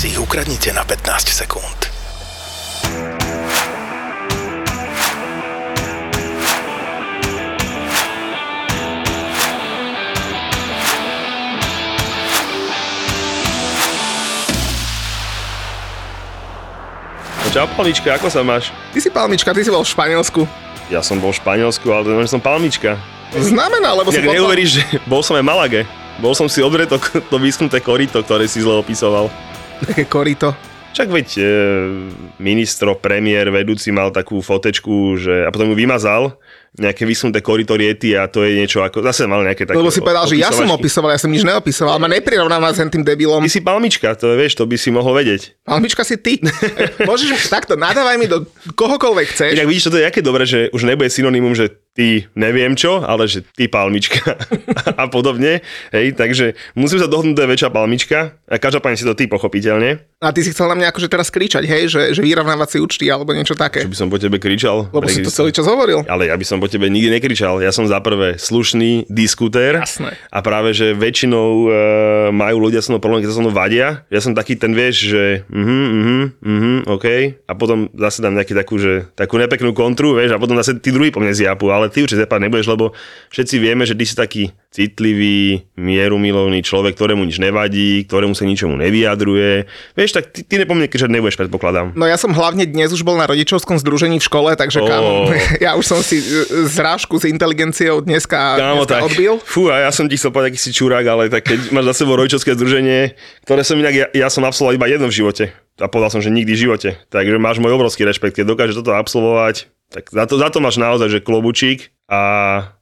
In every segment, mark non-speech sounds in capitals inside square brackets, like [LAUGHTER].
si ich ukradnite na 15 sekúnd. Čau, Palmička, ako sa máš? Ty si palmička, ty si bol v Španielsku. Ja som bol v Španielsku, ale som Palmička. Znamená, lebo si Jak neuveríš, že bol som aj v Malage. Bol som si odrieť to, vyschnuté korito, ktoré si zle opisoval. Také korito. Však veď e, ministro, premiér, vedúci mal takú fotečku, že, a potom ju vymazal, nejaké vysunuté korito riety a to je niečo ako, zase mal nejaké také Lebo si povedal, že ja som opisoval, ja som nič neopisoval, ma neprirovnáva s tým debilom. Ty si palmička, to vieš, to by si mohol vedieť. Palmička si ty. [LAUGHS] Môžeš takto, nadávaj mi do kohokoľvek chceš. Inak vidíš, toto je aké dobré, že už nebude synonymum, že ty neviem čo, ale že ty palmička [LAUGHS] a podobne. Hej, takže musím sa dohodnúť, to je väčšia palmička a každopádne si to ty pochopiteľne. A ty si chcel na mňa akože teraz kričať, hej, že, že vyrovnávať si účty alebo niečo také. Že by som po tebe kričal. Lebo si to celý čas hovoril. Ale ja by som po tebe nikdy nekričal. Ja som za prvé slušný diskutér. Jasné. A práve, že väčšinou e, majú ľudia so mnou problém, keď sa mnou vadia. Ja som taký ten, vieš, že mhm, mhm, mhm, OK. A potom zase dám nejaký takú, že, takú nepeknú kontru, vieš, a potom zase tí druhí po mne zjapu. Ale ty určite zjapať nebudeš, lebo všetci vieme, že ty si taký citlivý, mierumilovný človek, ktorému nič nevadí, ktorému sa ničomu nevyjadruje. Vieš, tak ty, ty ne po mne kričať nebudeš, predpokladám. No ja som hlavne dnes už bol na rodičovskom združení v škole, takže Ó. kámo, [LAUGHS] ja už som si e, zrážku s inteligenciou dneska, Kámo, dneska tak, odbil. fú, a ja som ti chcel povedať, aký si čurák, ale tak keď máš za sebou rodičovské združenie, ktoré som inak, ja, ja som absolvoval iba jedno v živote. A povedal som, že nikdy v živote. Takže máš môj obrovský rešpekt, keď dokážeš toto absolvovať, tak za to, za to máš naozaj, že klobučík a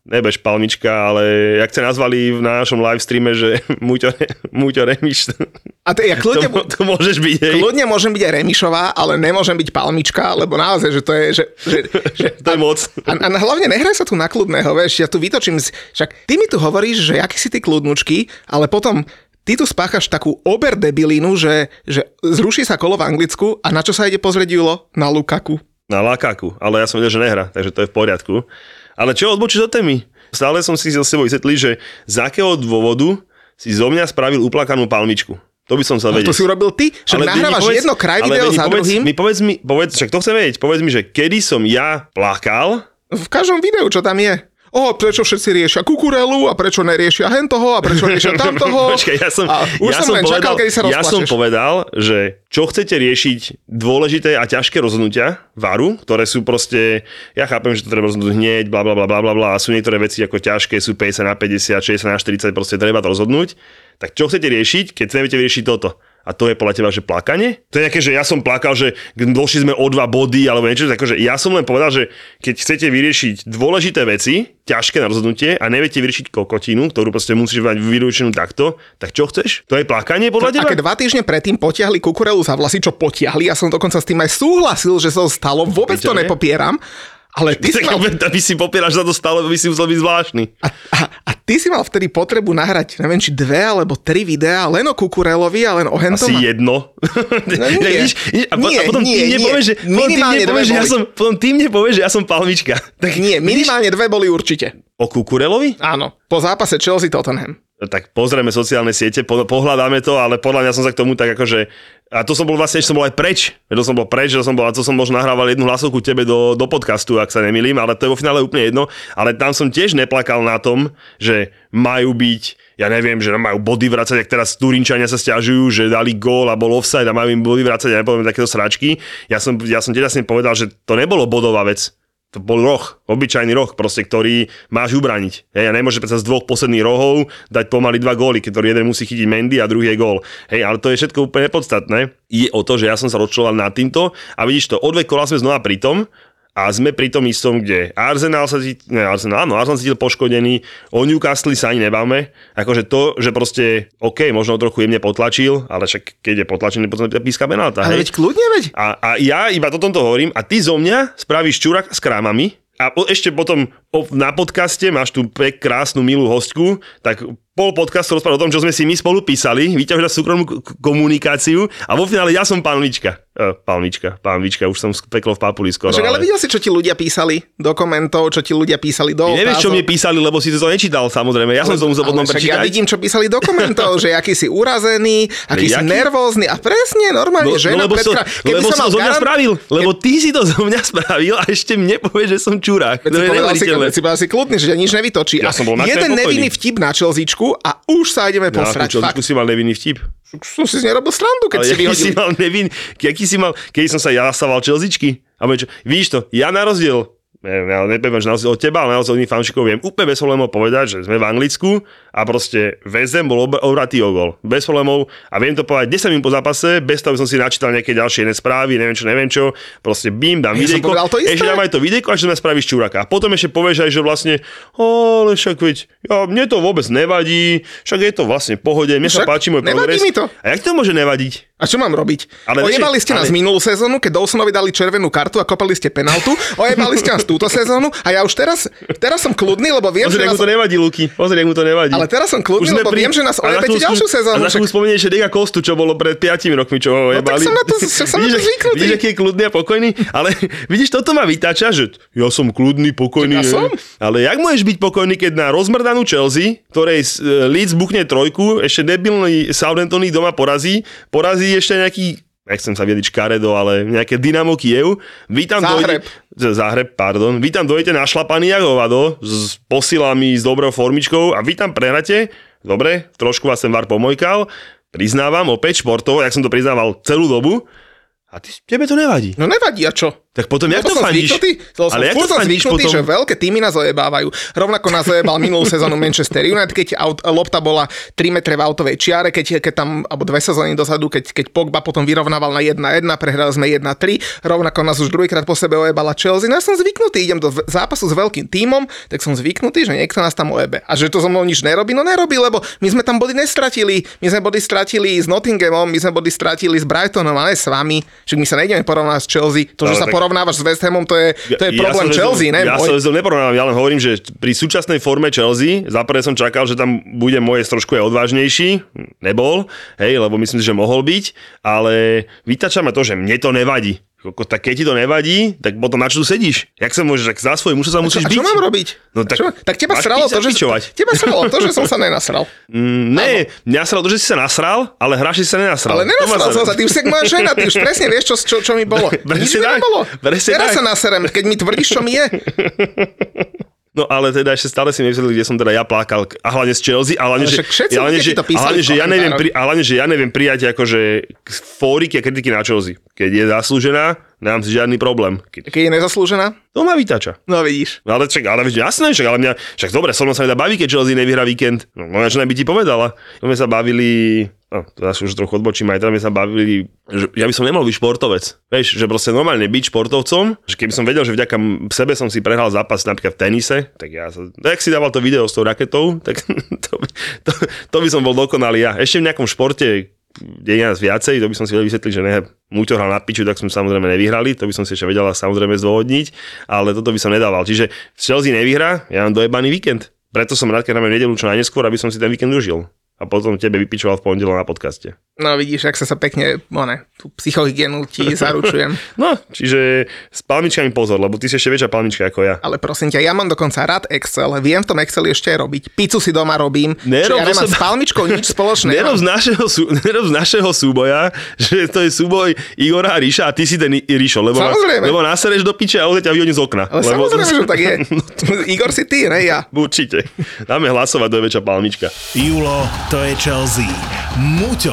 nebeš palmička, ale jak ste nazvali v našom live streame, že [LAUGHS] Muťo, Muťo Remiš, A to, ja kľudne, to, to môžeš byť, hej. kľudne môžem byť aj Remišová, ale nemôžem byť Palmička, lebo naozaj, že to je, že, že, že [LAUGHS] To je moc. A, a hlavne nehraj sa tu na kľudného, vieš, ja tu vytočím, však ty mi tu hovoríš, že aký si ty kľudnučky, ale potom ty tu spáchaš takú oberdebilinu, že, že zruší sa kolo v Anglicku a na čo sa ide pozrieť Julo? Na Lukaku. Na Lakaku, ale ja som vedel, že nehra, takže to je v poriadku. Ale čo odbočíš od témy? Stále som si s sebou vysvetlil, že z akého dôvodu si zo mňa spravil uplakanú palmičku. To by som chcel A vedieť. to si urobil ty? Však mi nahrávaš povedz- jedno kraj ale video za povedz, druhým. Mi povedz mi, povedz, však to chcem vedieť, povedz mi, že kedy som ja plakal, V každom videu, čo tam je. O, prečo všetci riešia kukurelu a prečo neriešia hen toho a prečo riešia tam [LAUGHS] toho. Počkaj, ja som, a už ja som, len povedal, čakal, kedy sa Ja som povedal, že čo chcete riešiť dôležité a ťažké rozhodnutia varu, ktoré sú proste, ja chápem, že to treba rozhodnúť hneď, bla bla bla bla bla a sú niektoré veci ako ťažké, sú 50 na 50, 60 na 40, proste treba to rozhodnúť. Tak čo chcete riešiť, keď neviete vyriešiť toto? A to je podľa teba, že plakanie? To je nejaké, že ja som plakal, že došli sme o dva body alebo niečo, takže ja som len povedal, že keď chcete vyriešiť dôležité veci, ťažké na rozhodnutie a neviete vyriešiť kokotinu, ktorú proste musíš mať vyriešenú takto, tak čo chceš? To je plakanie podľa teba? A keď dva týždne predtým potiahli kukurelu za vlasy, čo potiahli, ja som dokonca s tým aj súhlasil, že sa to stalo, vôbec to nepopieram, ale ty [LAUGHS] si mal, aby si popieráš za to stále, by si musel byť zvláštny. a, a, a ty si mal vtedy potrebu nahrať, neviem, či dve alebo tri videá, len o kukurelovi a len o hentom. Asi jedno. [LAUGHS] No [LAUGHS] nie. Vidíš, vidíš, a, po- Nie, a potom nie, ty mne povieš, že, potom ty Minimálne mne povieš, že ja som, potom ty mne povieš, že ja som palmička. Tak Nie, minimálne dve boli určite. O Kukurelovi? Áno, po zápase Chelsea Tottenham. tak pozrieme sociálne siete, po, pohľadáme to, ale podľa mňa som sa k tomu tak akože... A to som bol vlastne, že som bol aj preč. To som bol preč, že som bol, a to som možno nahrával jednu hlasovku tebe do, do podcastu, ak sa nemýlim, ale to je vo finále úplne jedno. Ale tam som tiež neplakal na tom, že majú byť, ja neviem, že majú body vracať, ak teraz Turinčania sa stiažujú, že dali gól a bol offside a majú im body vracať, ja nepoviem takéto sračky. Ja som, ja som tiež jasne povedal, že to nebolo bodová vec. To bol roh, obyčajný roh, proste, ktorý máš ubraniť. Hej, a nemôže predsa z dvoch posledných rohov dať pomaly dva góly, ktorý jeden musí chytiť Mendy a druhý je gól. Hej, ale to je všetko úplne nepodstatné. Je o to, že ja som sa rozčuloval nad týmto a vidíš to, o dve kola sme znova pri tom a sme pri tom istom, kde Arsenal sa cítil, ne, Arsenal, áno, Arsenal cítil poškodený, o Newcastle sa ani nebáme. Akože to, že proste, OK, možno trochu jemne potlačil, ale však keď je potlačený, potom píska penálta. Ale hej. veď kľudne, veď. A, a ja iba to tomto hovorím a ty zo mňa spravíš čurak s krámami a ešte potom na podcaste máš tu pek krásnu milú hostku, tak pol podcastu rozprávať o tom, čo sme si my spolu písali, vyťažujú na súkromnú komunikáciu a vo finále ja som pán Lička. E, pán Lička, pán Lička, už som peklo v papuli skoro. Však ale videl si, čo ti ľudia písali do komentov, čo ti ľudia písali do Ty nevieš, čo otázok? mne písali, lebo si to nečítal, samozrejme. Ja som to musel potom Ale prečítať. ja vidím, čo písali do komentov, že aký si urazený, [LAUGHS] aký si nervózny a presne, normálne, žena lebo, pred som, krá- Keby lebo som mal zo mňa garan- spravil, lebo ty si to zo mňa spravil a ešte mne povieš, že som čurák. Veď si je povedal si, kľudný, že nič nevytočí. Ja A som bol na jeden nevinný vtip na Čelzičku a už sa ideme Na posrať. Fakt. čelzičku si mal nevinný vtip. Som si z nej robil srandu, keď Ale si aký si vyhodil. mal nevin, aký si mal, keď som sa ja stával čelzičky. A čo, vidíš to, ja na rozdiel, neviem, ja nepoviem, že na rozdiel od teba, ale na rozdiel od fanšikov viem úplne bez problémov povedať, že sme v Anglicku a proste väzem bol ob- obratý o gol. Bez problémov a viem to povedať 10 minút po zápase, bez toho, aby som si načítal nejaké ďalšie iné správy, neviem čo, neviem čo. Proste bím, dám Ja videjko, ešte dám aj to videjko, až sme spravíš čuraka. A potom ešte povieš aj, že vlastne, "Ó, ale však veď, ja, mne to vôbec nevadí, však je to vlastne v pohode, mne sa Však páči môj nevadí progres. mi to. A jak to môže nevadiť? A čo mám robiť? Ale Ojebali ste nás ale- minulú sezónu, keď Dawsonovi dali červenú kartu a kopali ste penaltu. Ojebali ste nás túto sezónu a ja už teraz, teraz som kľudný, lebo viem, Pozri, že nás... mu to nevadí, Luky. Pozri, mu to nevadí. Ale teraz som kľudný, lebo viem, že nás ojebete ďalšiu sezónu, A chvíľu spomenieš, Diga Kostu, čo bolo pred 5 rokmi, čo ho jebali. som na to- som na to Vidíš, zvyknutý. Vidíš, aký je kľudný a pokojný? Ale [LAUGHS] vidíš, toto ma vytača, že ja som kľudný, pokojný. Tak ja som. Ale jak môžeš byť pokojný, keď na rozmrdanú Chelsea, ktorej e, Leeds buchne trojku, ešte debilný Southampton doma porazí, porazí ešte nejaký nechcem sa viediť škaredo, ale nejaké Dynamo Kiev. Vy tam Záhreb. Dojde, Záhreb, pardon. Vy tam dojdete našlapaný jak hovado, s posilami, s dobrou formičkou a vy tam prehráte. Dobre, trošku vás ten VAR pomojkal. Priznávam opäť športovo, jak som to priznával celú dobu. A ty, tebe to nevadí. No nevadí, a čo? Tak potom, jak to fandíš? Ale jak to fandíš potom? že veľké týmy nás ojebávajú. Rovnako nás ojebal minulú [LAUGHS] sezónu Manchester United, keď aut, lopta bola 3 metre v autovej čiare, keď, keď tam, alebo dve sezóny dozadu, keď, keď Pogba potom vyrovnával na 1-1, prehrali sme 1-3, rovnako nás už druhýkrát po sebe ojebala Chelsea. No ja som zvyknutý, idem do zápasu s veľkým tímom, tak som zvyknutý, že niekto nás tam ojebe. A že to so mnou nič nerobí, no nerobí, lebo my sme tam body nestratili. My sme body stratili s Nottinghamom, my sme body stratili s Brightonom, ale s vami. Čiže my sa nejdeme porovnávať s Chelsea. To, že Ale sa tak- porovnávaš s West Hamom, to je, to je problém sa Chelsea, ne? Ja môj. sa neporovnávam, ja len hovorím, že pri súčasnej forme Chelsea, za prvé som čakal, že tam bude moje trošku aj odvážnejší, nebol, hej, lebo myslím že mohol byť, ale vytača ma to, že mne to nevadí. Koko, Tak keď ti to nevadí, tak potom na čo tu sedíš? Jak sa môžeš, tak za svoj muž sa musíš a byť. čo mám robiť? No tak- čo? tak teba sralo to, že, teba sralo to, že som sa nenasral. [LAUGHS] Mm, ne, mňa sralo to, že si sa nasral, ale hráš si sa nenasral. Ale nenasral som sa, ty už si moja žena, ty už presne vieš, čo, čo, čo mi bolo. [LAUGHS] Nič mi nebolo. Teraz sa naserem, keď mi tvrdíš, čo mi je. [LAUGHS] No ale teda ešte stále si nevysvetlil, kde som teda ja plakal. A hlavne z Chelsea, a hlavne, Ale že, všetci hlavne, že, hlavne, že ja neviem, pri, hlavne, že ja neviem prijať akože fóriky a kritiky na Chelsea. Keď je zaslúžená, nemám si žiadny problém. Keď, Keď je nezaslúžená? to ma vytača. No vidíš. No ale čak, ale jasné, však, ale mňa, však dobre, so mnou sa nedá baví, keď Chelsea nevyhrá víkend. No, moja žena by ti povedala. My sme sa bavili, no, to zase už trochu odbočím, aj tam sme sa bavili, že ja by som nemal byť športovec. Vieš, že proste normálne byť športovcom, že keby som vedel, že vďaka sebe som si prehral zápas napríklad v tenise, tak ja sa, tak si dával to video s tou raketou, tak [LAUGHS] to, to, to by som bol dokonalý ja. Ešte v nejakom športe, je nás viacej, to by som si vedel vysvetliť, že ne, Múťo hral na piču, tak sme samozrejme nevyhrali, to by som si ešte vedel samozrejme zdôvodniť, ale toto by som nedával. Čiže Chelsea nevyhrá, ja mám dojebaný víkend. Preto som rád, keď máme nedelu čo najneskôr, aby som si ten víkend užil. A potom tebe vypičoval v pondelok na podcaste. No vidíš, ak sa sa pekne, one, tú psychohygienu ti [LAUGHS] zaručujem. No, čiže s palmičkami pozor, lebo ty si ešte väčšia palmička ako ja. Ale prosím ťa, ja mám dokonca rád Excel, viem v tom Exceli ešte aj robiť. Pizzu si doma robím, Nerob ja nemám sa- s palmičkou nič [LAUGHS] spoločné. Nerob z, našeho, sú, [LAUGHS] nerob z našeho súboja, že to je súboj Igora a Ríša a ty si ten Ríšo, lebo, Samozrejme. lebo nasereš do piče a on ťa vyhodí z okna. Ale lebo samozrejme, že tak je. Igor si ty, ne ja. Určite. Dáme hlasovať, to je väčšia palmička. Julo, to je Chelsea. Muťo,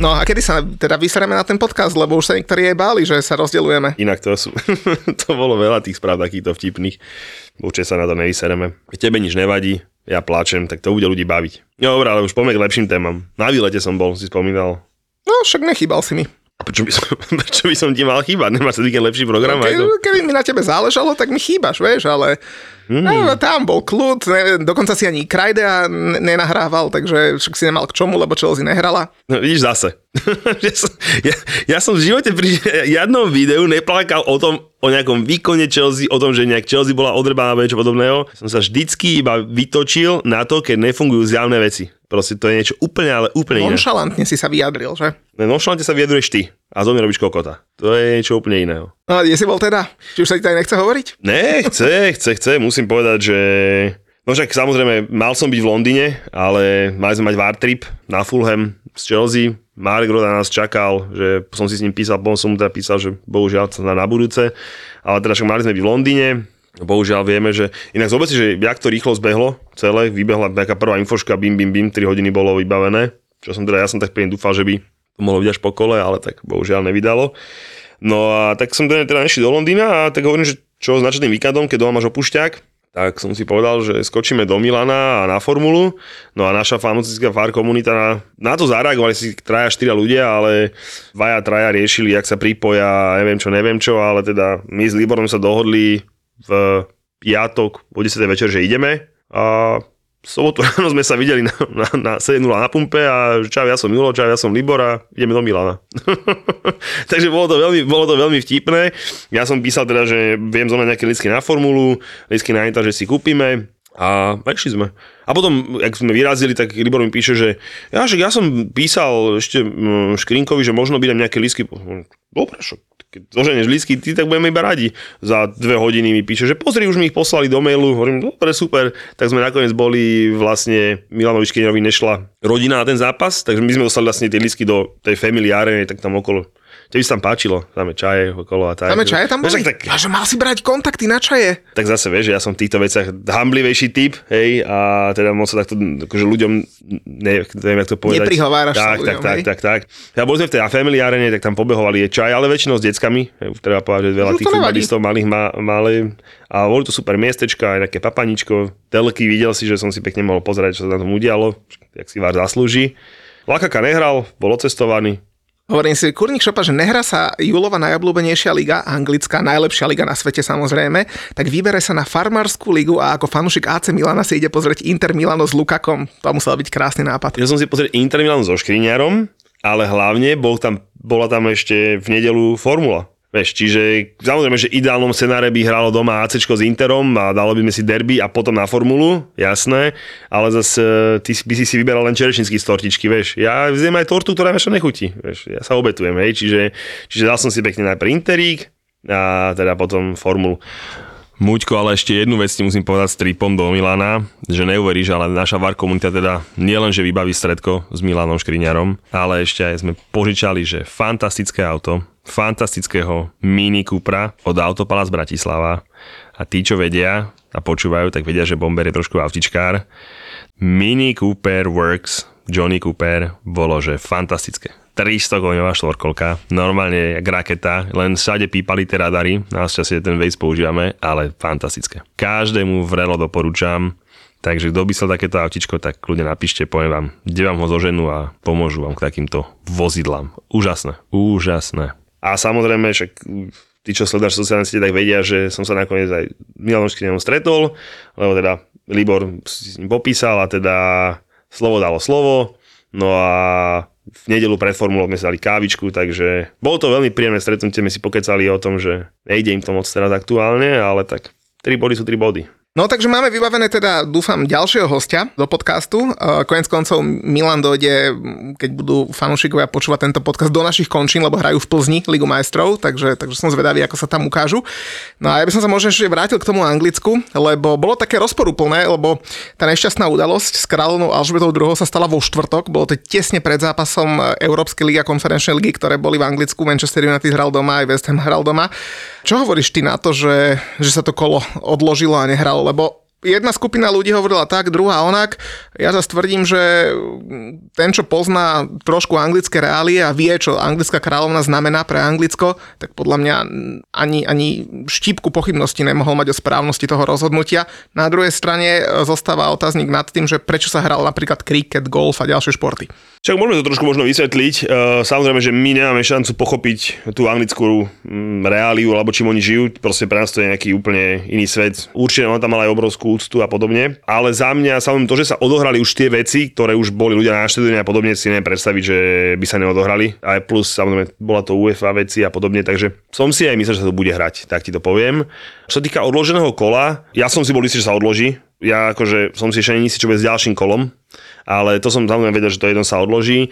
No a kedy sa teda vysereme na ten podcast, lebo už sa niektorí aj báli, že sa rozdeľujeme. Inak to sú, [LAUGHS] to bolo veľa tých správ takýchto vtipných. Určite sa na to nevysereme. Tebe nič nevadí, ja pláčem, tak to bude ľudí baviť. No dobré, ale už poďme k lepším témam. Na výlete som bol, si spomínal. No však nechýbal si mi. A prečo by som, [LAUGHS] prečo by som ti mal chýbať? Nemáš víkend lepší program? Ke, ako? keby mi na tebe záležalo, tak mi chýbaš, vieš, ale mm. no, tam bol kľud, ne, dokonca si ani Krajdea nenahrával, takže však si nemal k čomu, lebo Chelsea nehrala. No, vidíš zase. [LAUGHS] ja, som, ja, som v živote pri jednom videu neplakal o tom, o nejakom výkone Chelsea, o tom, že nejak Chelsea bola odrbaná alebo niečo podobného. Som sa vždycky iba vytočil na to, keď nefungujú zjavné veci. Proste to je niečo úplne, ale úplne iné. Nonšalantne si sa vyjadril, že? Nonšalantne sa vyjadruješ ty a zo mňa robíš kokota. To je niečo úplne iného. No a kde si bol teda? Či už sa ti tady nechce hovoriť? Ne, chce, chce, chce. Musím povedať, že No však samozrejme, mal som byť v Londýne, ale mali sme mať war trip na Fulham z Chelsea. Marek Roda nás čakal, že som si s ním písal, potom som mu teda písal, že bohužiaľ na, na budúce. Ale teda však mali sme byť v Londýne, Bohužiaľ vieme, že inak zober si, že jak to rýchlo zbehlo celé, vybehla taká prvá infoška, bim, bim, bim, 3 hodiny bolo vybavené, čo som teda, ja som tak pekne dúfal, že by to mohlo byť až po kole, ale tak bohužiaľ nevydalo. No a tak som teda, teda nešiel do Londýna a tak hovorím, že čo s načatým víkendom, keď doma máš opušťák, tak som si povedal, že skočíme do Milana a na formulu. No a naša fanúcická far komunita na, na to zareagovali si traja, štyria ľudia, ale dvaja, traja riešili, jak sa pripoja, neviem čo, neviem čo, ale teda my s Liborom sa dohodli v piatok o 10. večer, že ideme a sobotu [LAUGHS] ráno sme sa videli na, na, na 7 na pumpe a čau, ja som Milo, čau, ja som Libor a ideme do Milana. [LAUGHS] Takže bolo to, veľmi, bolo to veľmi vtipné. Ja som písal teda, že viem zohnať nejaké lístky na formulu, lístky na Inter, že si kúpime a išli sme. A potom, ak sme vyrazili, tak Libor mi píše, že ja, že ja som písal ešte mm, Škrinkovi, že možno by nám nejaké lístky... Dobre, čo, keď zoženeš lístky, ty tak budeme iba radi. Za dve hodiny mi píše, že pozri, už mi ich poslali do mailu. Hovorím, dobre, super. Tak sme nakoniec boli vlastne, Milanovi Škriňovi nešla rodina na ten zápas, takže my sme dostali vlastne tie lístky do tej family areny, tak tam okolo Tebe sa tam páčilo, tam je čaje okolo a tak. Tam je čaje tam boli? tak, A že mal si brať kontakty na čaje. tak zase vieš, že ja som v týchto veciach hamblivejší typ, hej, a teda moc sa takto, akože ľuďom, ne, neviem, jak to povedať. Neprihováraš tak, ľuďom, tak, tak, tak, tak. Ja boli sme v tej family arene, tak tam pobehovali je čaj, ale väčšinou s deckami. Hej, treba povedať, že veľa No, tých to futbalistov malých má, malé. A boli to super miestečka, aj také papaničko, telky, videl si, že som si pekne mohol pozerať, čo sa na tom udialo, jak si vár zaslúži. Lakaka nehral, bol odcestovaný, Hovorím si, kurník šopa, že nehrá sa Julova najobľúbenejšia liga, anglická, najlepšia liga na svete samozrejme, tak vybere sa na farmárskú ligu a ako fanušik AC Milana si ide pozrieť Inter Milano s Lukakom. To musel byť krásny nápad. Ja som si pozrieť Inter Milan so Škriňarom, ale hlavne bol tam, bola tam ešte v nedelu Formula. Vieš, čiže samozrejme, že ideálnom scenáre by hralo doma AC s Interom a dalo by sme si derby a potom na formulu, jasné, ale zase ty by si si vyberal len čerešnický z tortičky, vieš. Ja zjem aj tortu, ktorá ešte nechutí, vieš. Ja sa obetujem, hej, čiže, čiže dal som si pekne najprv Interík a teda potom formulu. Muďko, ale ešte jednu vec ti musím povedať s tripom do Milana, že neuveríš, ale naša VAR komunita teda nielen, že vybaví stredko s Milanom Škriňarom, ale ešte aj sme požičali, že fantastické auto, fantastického Mini Cupra od Autopala z Bratislava a tí, čo vedia a počúvajú, tak vedia, že Bomber je trošku autičkár. Mini Cooper Works Johnny Cooper bolo, že fantastické. 300 koňová štvorkolka, normálne jak raketa, len všade pípali tie radary, našťastie ten Waze používame, ale fantastické. Každému vrelo doporúčam, takže kto by chcel takéto autičko, tak kľudne napíšte, poviem vám, kde vám ho zoženú a pomôžu vám k takýmto vozidlám. Úžasné, úžasné. A samozrejme, však tí, čo sledáš sociálne siete, tak vedia, že som sa nakoniec aj Milanom Škriňom stretol, lebo teda Libor si s ním popísal a teda slovo dalo slovo, no a v nedelu pred formulou sme si dali kávičku, takže bolo to veľmi príjemné stretnutie, sme si pokecali o tom, že nejde im to moc teraz aktuálne, ale tak 3 body sú 3 body. No takže máme vybavené teda, dúfam, ďalšieho hostia do podcastu. Konec koncov Milan dojde, keď budú fanúšikovia počúvať tento podcast do našich končín, lebo hrajú v Plzni Ligu majstrov, takže, takže som zvedavý, ako sa tam ukážu. No a ja by som sa možno ešte vrátil k tomu Anglicku, lebo bolo také rozporúplné, lebo tá nešťastná udalosť s kráľovnou Alžbetou II sa stala vo štvrtok, bolo to tesne pred zápasom Európskej ligy a konferenčnej ligy, ktoré boli v Anglicku. Manchester United hral doma, aj West Ham hral doma. Čo hovoríš ty na to, že, že sa to kolo odložilo a nehralo? Lebo jedna skupina ľudí hovorila tak, druhá onak. Ja zase tvrdím, že ten, čo pozná trošku anglické reálie a vie, čo anglická kráľovna znamená pre Anglicko, tak podľa mňa ani, ani štípku pochybnosti nemohol mať o správnosti toho rozhodnutia. Na druhej strane zostáva otáznik nad tým, že prečo sa hral napríklad kriket, golf a ďalšie športy. Však môžeme to trošku možno vysvetliť. Samozrejme, že my nemáme šancu pochopiť tú anglickú reáliu, alebo čím oni žijú. Proste pre nás to je nejaký úplne iný svet. Určite on tam mal aj obrovskú úctu a podobne. Ale za mňa samozrejme to, že sa odohrali už tie veci, ktoré už boli ľudia na a podobne, si neviem predstaviť, že by sa neodohrali. Aj plus samozrejme bola to UEFA veci a podobne, takže som si aj myslel, že sa to bude hrať, tak ti to poviem. Čo sa týka odloženého kola, ja som si bol istý, že sa odloží. Ja akože som si ešte si čo bude s ďalším kolom ale to som samozrejme vedel, že to jedno sa odloží.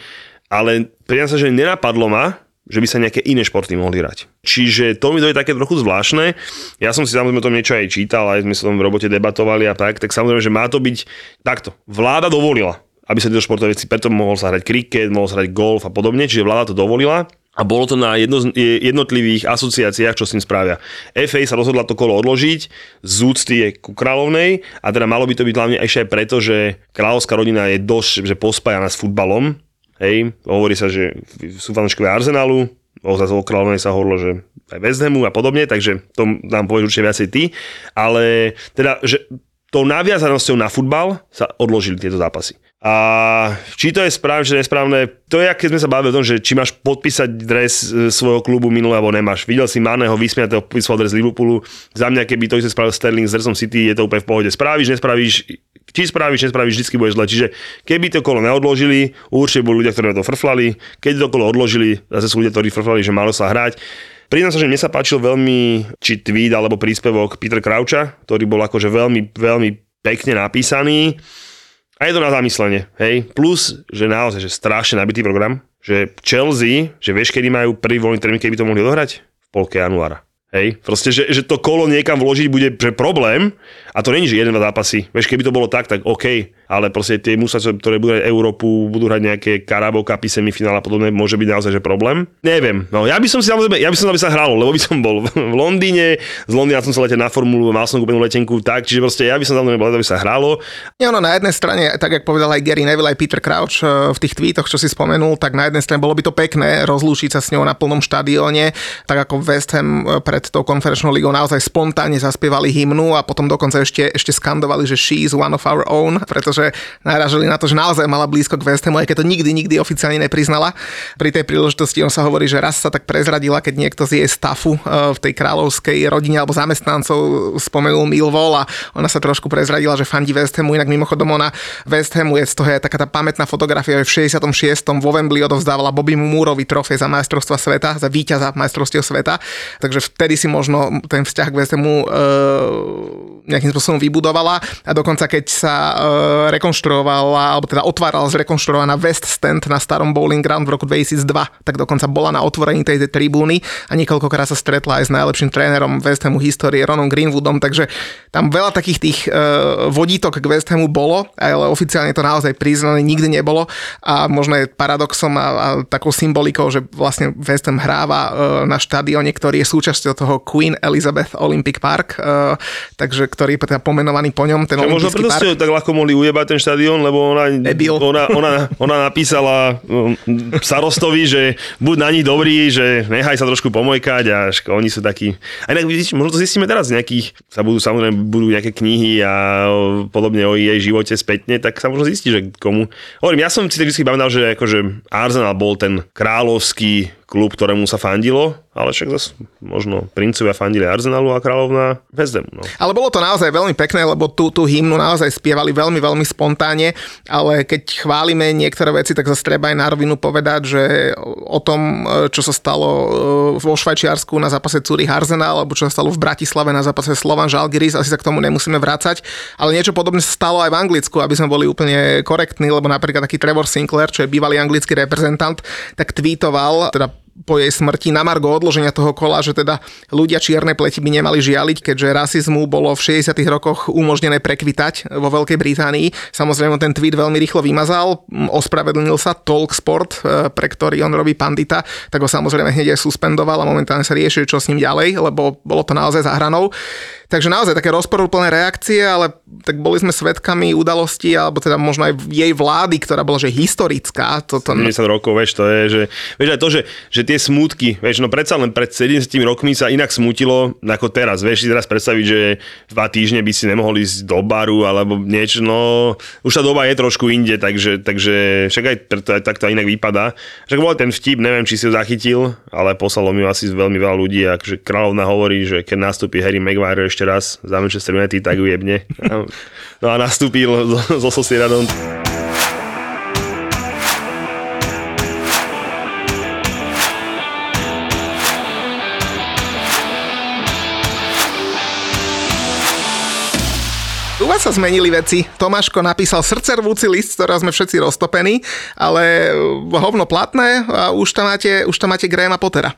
Ale priznám sa, že nenapadlo ma, že by sa nejaké iné športy mohli hrať. Čiže to mi to je také trochu zvláštne. Ja som si samozrejme o tom niečo aj čítal, aj sme sa tom v robote debatovali a tak, tak samozrejme, že má to byť takto. Vláda dovolila, aby sa tieto športové veci, preto mohol sa hrať kriket, mohol sa hrať golf a podobne, čiže vláda to dovolila a bolo to na jedno, jednotlivých asociáciách, čo s tým spravia. FA sa rozhodla to kolo odložiť, z úcty ku kráľovnej a teda malo by to byť hlavne ešte aj preto, že kráľovská rodina je dosť že pospájana s futbalom. Hej, hovorí sa, že sú fanúškovia Arsenalu, o zase o kráľovnej sa hovorilo, že aj West Hamu a podobne, takže to nám povieš určite viacej ty. Ale teda, že tou naviazanosťou na futbal sa odložili tieto zápasy. A či to je správne, či nesprávne, to je, keď sme sa bavili o tom, že či máš podpísať dres e, svojho klubu minulé, alebo nemáš. Videl si Maného vysmiatého podpisoval dres Liverpoolu. Za mňa, keby to isté spravil Sterling s dresom City, je to úplne v pohode. Spravíš, nespravíš, či spravíš, nespravíš, vždy bude zle. Čiže keby to kolo neodložili, určite boli ľudia, ktorí to frflali. Keď to kolo odložili, zase sú ľudia, ktorí frflali, že malo sa hrať. Priznám sa, že mne sa páčil veľmi, či tweet alebo príspevok Peter Krauča, ktorý bol akože veľmi, veľmi pekne napísaný a je to na zamyslenie, hej. Plus, že naozaj, že strašne nabitý program, že Chelsea, že vieš, kedy majú prvý voľný termín, keby to mohli dohrať? V polke januára. Hej, proste, že, že to kolo niekam vložiť bude že problém a to není, že jeden, dva zápasy. Vieš, keby to bolo tak, tak OK, ale proste tie musa, ktoré budú hrať Európu, budú hrať nejaké Karabo Cupy, semifinál a podobne, môže byť naozaj, že problém. Neviem, no ja by som si samozrejme, ja by som aby sa hralo, lebo by som bol v Londýne, z Londýna som sa letel na formulu, mal som kúpenú letenku, tak, čiže proste ja by som samozrejme bol, aby sa hralo. Ja, no na jednej strane, tak ako povedal aj Gary Neville, aj Peter Crouch eh, v tých tweetoch, čo si spomenul, tak na jednej strane bolo by to pekné rozlúčiť sa s ňou na plnom štadióne, tak ako West Ham eh, pred tou konferenčnou ligou naozaj spontánne zaspievali hymnu a potom dokonca ešte, ešte skandovali, že she is one of our own, pretože naražili na to, že naozaj mala blízko k West Hamu, aj keď to nikdy, nikdy oficiálne nepriznala. Pri tej príležitosti on sa hovorí, že raz sa tak prezradila, keď niekto z jej stafu eh, v tej kráľovskej rodine alebo zamestnancov spomenul Milvol a ona sa trošku prezradila, že fandí West Hamu, inak mimochodom ona West Hamu je z toho je taká tá pamätná fotografia, že v 66. vo Wembley odovzdávala Bobby Mooreovi trofej za majstrovstva sveta, za víťaza majstrovstiev sveta, takže vtedy si možno ten vzťah k West Hamu e, nejakým spôsobom vybudovala a dokonca keď sa e, rekonštruovala, alebo teda otvárala zrekonštruovaná West Stand na starom Bowling Ground v roku 2002, tak dokonca bola na otvorení tej, tej tribúny a niekoľkokrát sa stretla aj s najlepším trénerom West Hamu histórie Ronom Greenwoodom, takže tam veľa takých tých e, vodítok k West Hamu bolo, ale oficiálne to naozaj priznané nikdy nebolo a možno je paradoxom a, a takou symbolikou, že vlastne West Ham hráva e, na štadióne, ktorý je súčasťou toho Queen Elizabeth Olympic Park, uh, takže ktorý teda pomenovaný po ňom, ten Možno preto ste tak ľahko mohli ujebať ten štadión, lebo ona, ona, ona, ona napísala um, Sarostovi, že buď na nich dobrý, že nechaj sa trošku pomojkať a oni sú takí. A inak možno to zistíme teraz nejakých, sa budú samozrejme budú nejaké knihy a podobne o jej živote spätne, tak sa možno zistí, že komu. Hovorím, ja som si tak vždy pamätal, že akože Arsenal bol ten kráľovský klub, ktorému sa fandilo, ale však zase možno princovia fandili Arsenalu a kráľovná Vezdemu. No. Ale bolo to naozaj veľmi pekné, lebo tú, tú hymnu naozaj spievali veľmi, veľmi spontánne, ale keď chválime niektoré veci, tak zase treba aj na rovinu povedať, že o tom, čo sa stalo e, vo Švajčiarsku na zápase Zurich Arsenal, alebo čo sa stalo v Bratislave na zápase Slovan Žalgiris, asi sa k tomu nemusíme vrácať, ale niečo podobné sa stalo aj v Anglicku, aby sme boli úplne korektní, lebo napríklad taký Trevor Sinclair, čo je bývalý anglický reprezentant, tak tweetoval, teda po jej smrti na margo odloženia toho kola, že teda ľudia čiernej pleti by nemali žialiť, keďže rasizmu bolo v 60. rokoch umožnené prekvitať vo Veľkej Británii. Samozrejme ten tweet veľmi rýchlo vymazal, ospravedlnil sa Talk Sport, e, pre ktorý on robí pandita, tak ho samozrejme hneď aj suspendoval a momentálne sa rieši, čo s ním ďalej, lebo bolo to naozaj za hranou. Takže naozaj také rozporúplné reakcie, ale tak boli sme svetkami udalosti, alebo teda možno aj jej vlády, ktorá bola že historická. Toto... 70 rokov, vieš, to je, že, vieš aj to, že, že tie smútky, vieš, no predsa len pred 70 rokmi sa inak smútilo ako teraz. Vieš si teraz predstaviť, že dva týždne by si nemohol ísť do baru alebo niečo, no už tá doba je trošku inde, takže, takže však aj aj takto inak vypadá. Však bol ten vtip, neviem, či si ho zachytil, ale poslalo mi asi veľmi veľa ľudí, akože kráľovna hovorí, že keď nastúpi Harry Maguire ešte raz za Manchester United, tak ujebne. No a nastúpil so, so Sociedadom. U vás sa zmenili veci. Tomáško napísal srdcervúci list, ktorá sme všetci roztopení, ale hovno platné a už tam máte, už tam máte Grahama Pottera.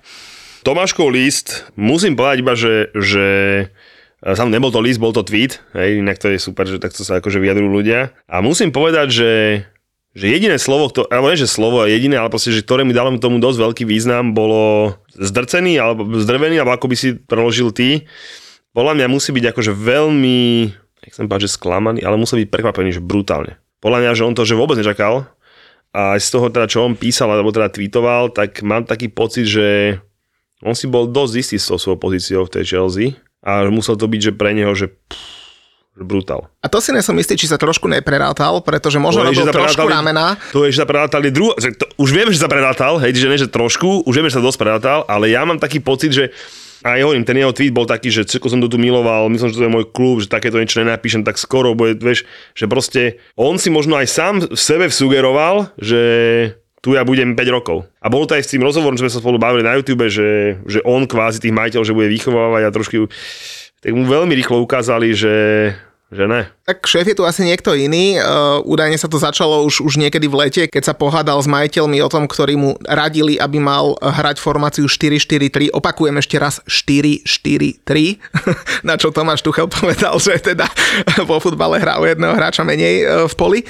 Tomáškov list, musím povedať iba, že, že Sam nebol to list, bol to tweet, hej, inak to je super, že takto sa akože vyjadrujú ľudia. A musím povedať, že, že jediné slovo, to, alebo nie, že slovo jediné, ale proste, že ktoré mi dalo tomu dosť veľký význam, bolo zdrcený, alebo zdrvený, alebo ako by si preložil ty. Podľa mňa musí byť akože veľmi nechcem povedať, že sklamaný, ale musel byť prekvapený, že brutálne. Podľa mňa, že on to že vôbec nečakal a z toho teda, čo on písal alebo teda tweetoval, tak mám taký pocit, že on si bol dosť istý s tou svojou pozíciou v tej Chelsea a musel to byť, že pre neho, že pff, brutál. A to si nesom istý, či sa trošku neprerátal, pretože možno robil trošku ramena. To je, že sa predátali druhá, už vieme, že sa predátal, hej, že nie, že trošku, už vieme, že sa dosť predátal, ale ja mám taký pocit, že a ja hovorím, ten jeho tweet bol taký, že všetko som to tu miloval, myslím, že to je môj klub, že takéto niečo nenapíšem tak skoro, bo je, vieš, že proste on si možno aj sám v sebe sugeroval, že tu ja budem 5 rokov. A bolo to aj s tým rozhovorom, čo sme sa spolu bavili na YouTube, že, že on kvázi tých majiteľov, že bude vychovávať a trošku tak mu veľmi rýchlo ukázali, že že ne. Tak šéf je tu asi niekto iný. Uh, údajne sa to začalo už, už niekedy v lete, keď sa pohádal s majiteľmi o tom, ktorí mu radili, aby mal hrať formáciu 4-4-3. Opakujem ešte raz 4-4-3, [LAUGHS] na čo Tomáš Tuchel povedal, že teda [LAUGHS] vo futbale hrá o jedného hráča menej uh, v poli.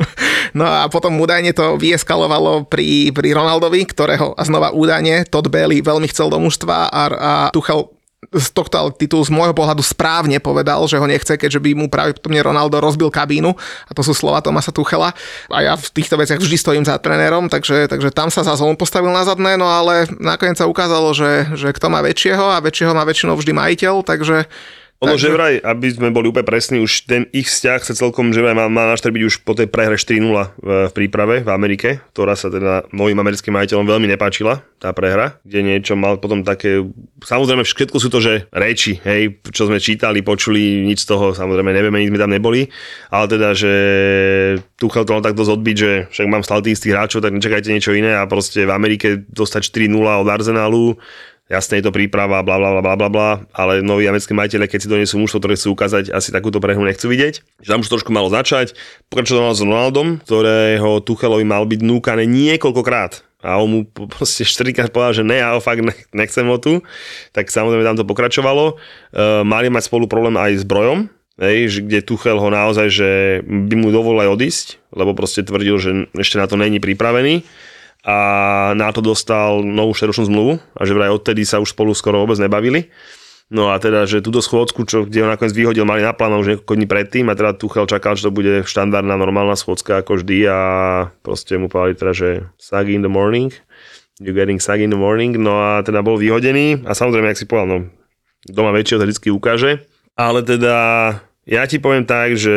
[LAUGHS] no a potom údajne to vyeskalovalo pri, pri Ronaldovi, ktorého a znova údajne Todd Bailey veľmi chcel do mužstva a, a Tuchel z tohto titul z môjho pohľadu správne povedal, že ho nechce, keďže by mu pravdepodobne Ronaldo rozbil kabínu. A to sú slova Tomasa Tuchela. A ja v týchto veciach vždy stojím za trénerom, takže, takže tam sa zase on postavil na zadné, no ale nakoniec sa ukázalo, že, že kto má väčšieho a väčšieho má väčšinou vždy majiteľ, takže ono, že vraj, aby sme boli úplne presní, už ten ich vzťah sa celkom, že vraj má, má naštrbiť už po tej prehre 4-0 v, v príprave v Amerike, ktorá sa teda mojim americkým majiteľom veľmi nepáčila, tá prehra, kde niečo mal potom také, samozrejme všetko sú to, že reči, hej, čo sme čítali, počuli, nič z toho, samozrejme nevieme, nič sme tam neboli, ale teda, že Tuchel to tak dosť odbiť, že však mám stále tých hráčov, tak nečakajte niečo iné a proste v Amerike dostať 4-0 od Arsenalu, jasne je to príprava, bla bla bla bla bla, ale noví americkí majiteľe, keď si donesú mužstvo, ktoré chcú ukázať, asi takúto prehru nechcú vidieť. Že tam už trošku malo začať. Pokračoval s Ronaldom, ktorého Tuchelovi mal byť núkané niekoľkokrát a on mu proste štyrikrát povedal, že ne, ja ho fakt nechcem ho tu, tak samozrejme tam to pokračovalo. Uh, mali mať spolu problém aj s Brojom, Hej, kde Tuchel ho naozaj, že by mu dovolil odísť, lebo proste tvrdil, že ešte na to není pripravený a na to dostal novú šeročnú zmluvu a že vraj odtedy sa už spolu skoro vôbec nebavili. No a teda, že túto schôdzku, čo, kde ho nakoniec vyhodil, mali naplánovanú už niekoľko dní predtým a teda Tuchel čakal, že to bude štandardná normálna schôdzka ako vždy a proste mu povedali teda, že saggy in the morning, you getting saggy in the morning, no a teda bol vyhodený a samozrejme, ak si povedal, no doma väčšieho to vždy ukáže, ale teda ja ti poviem tak, že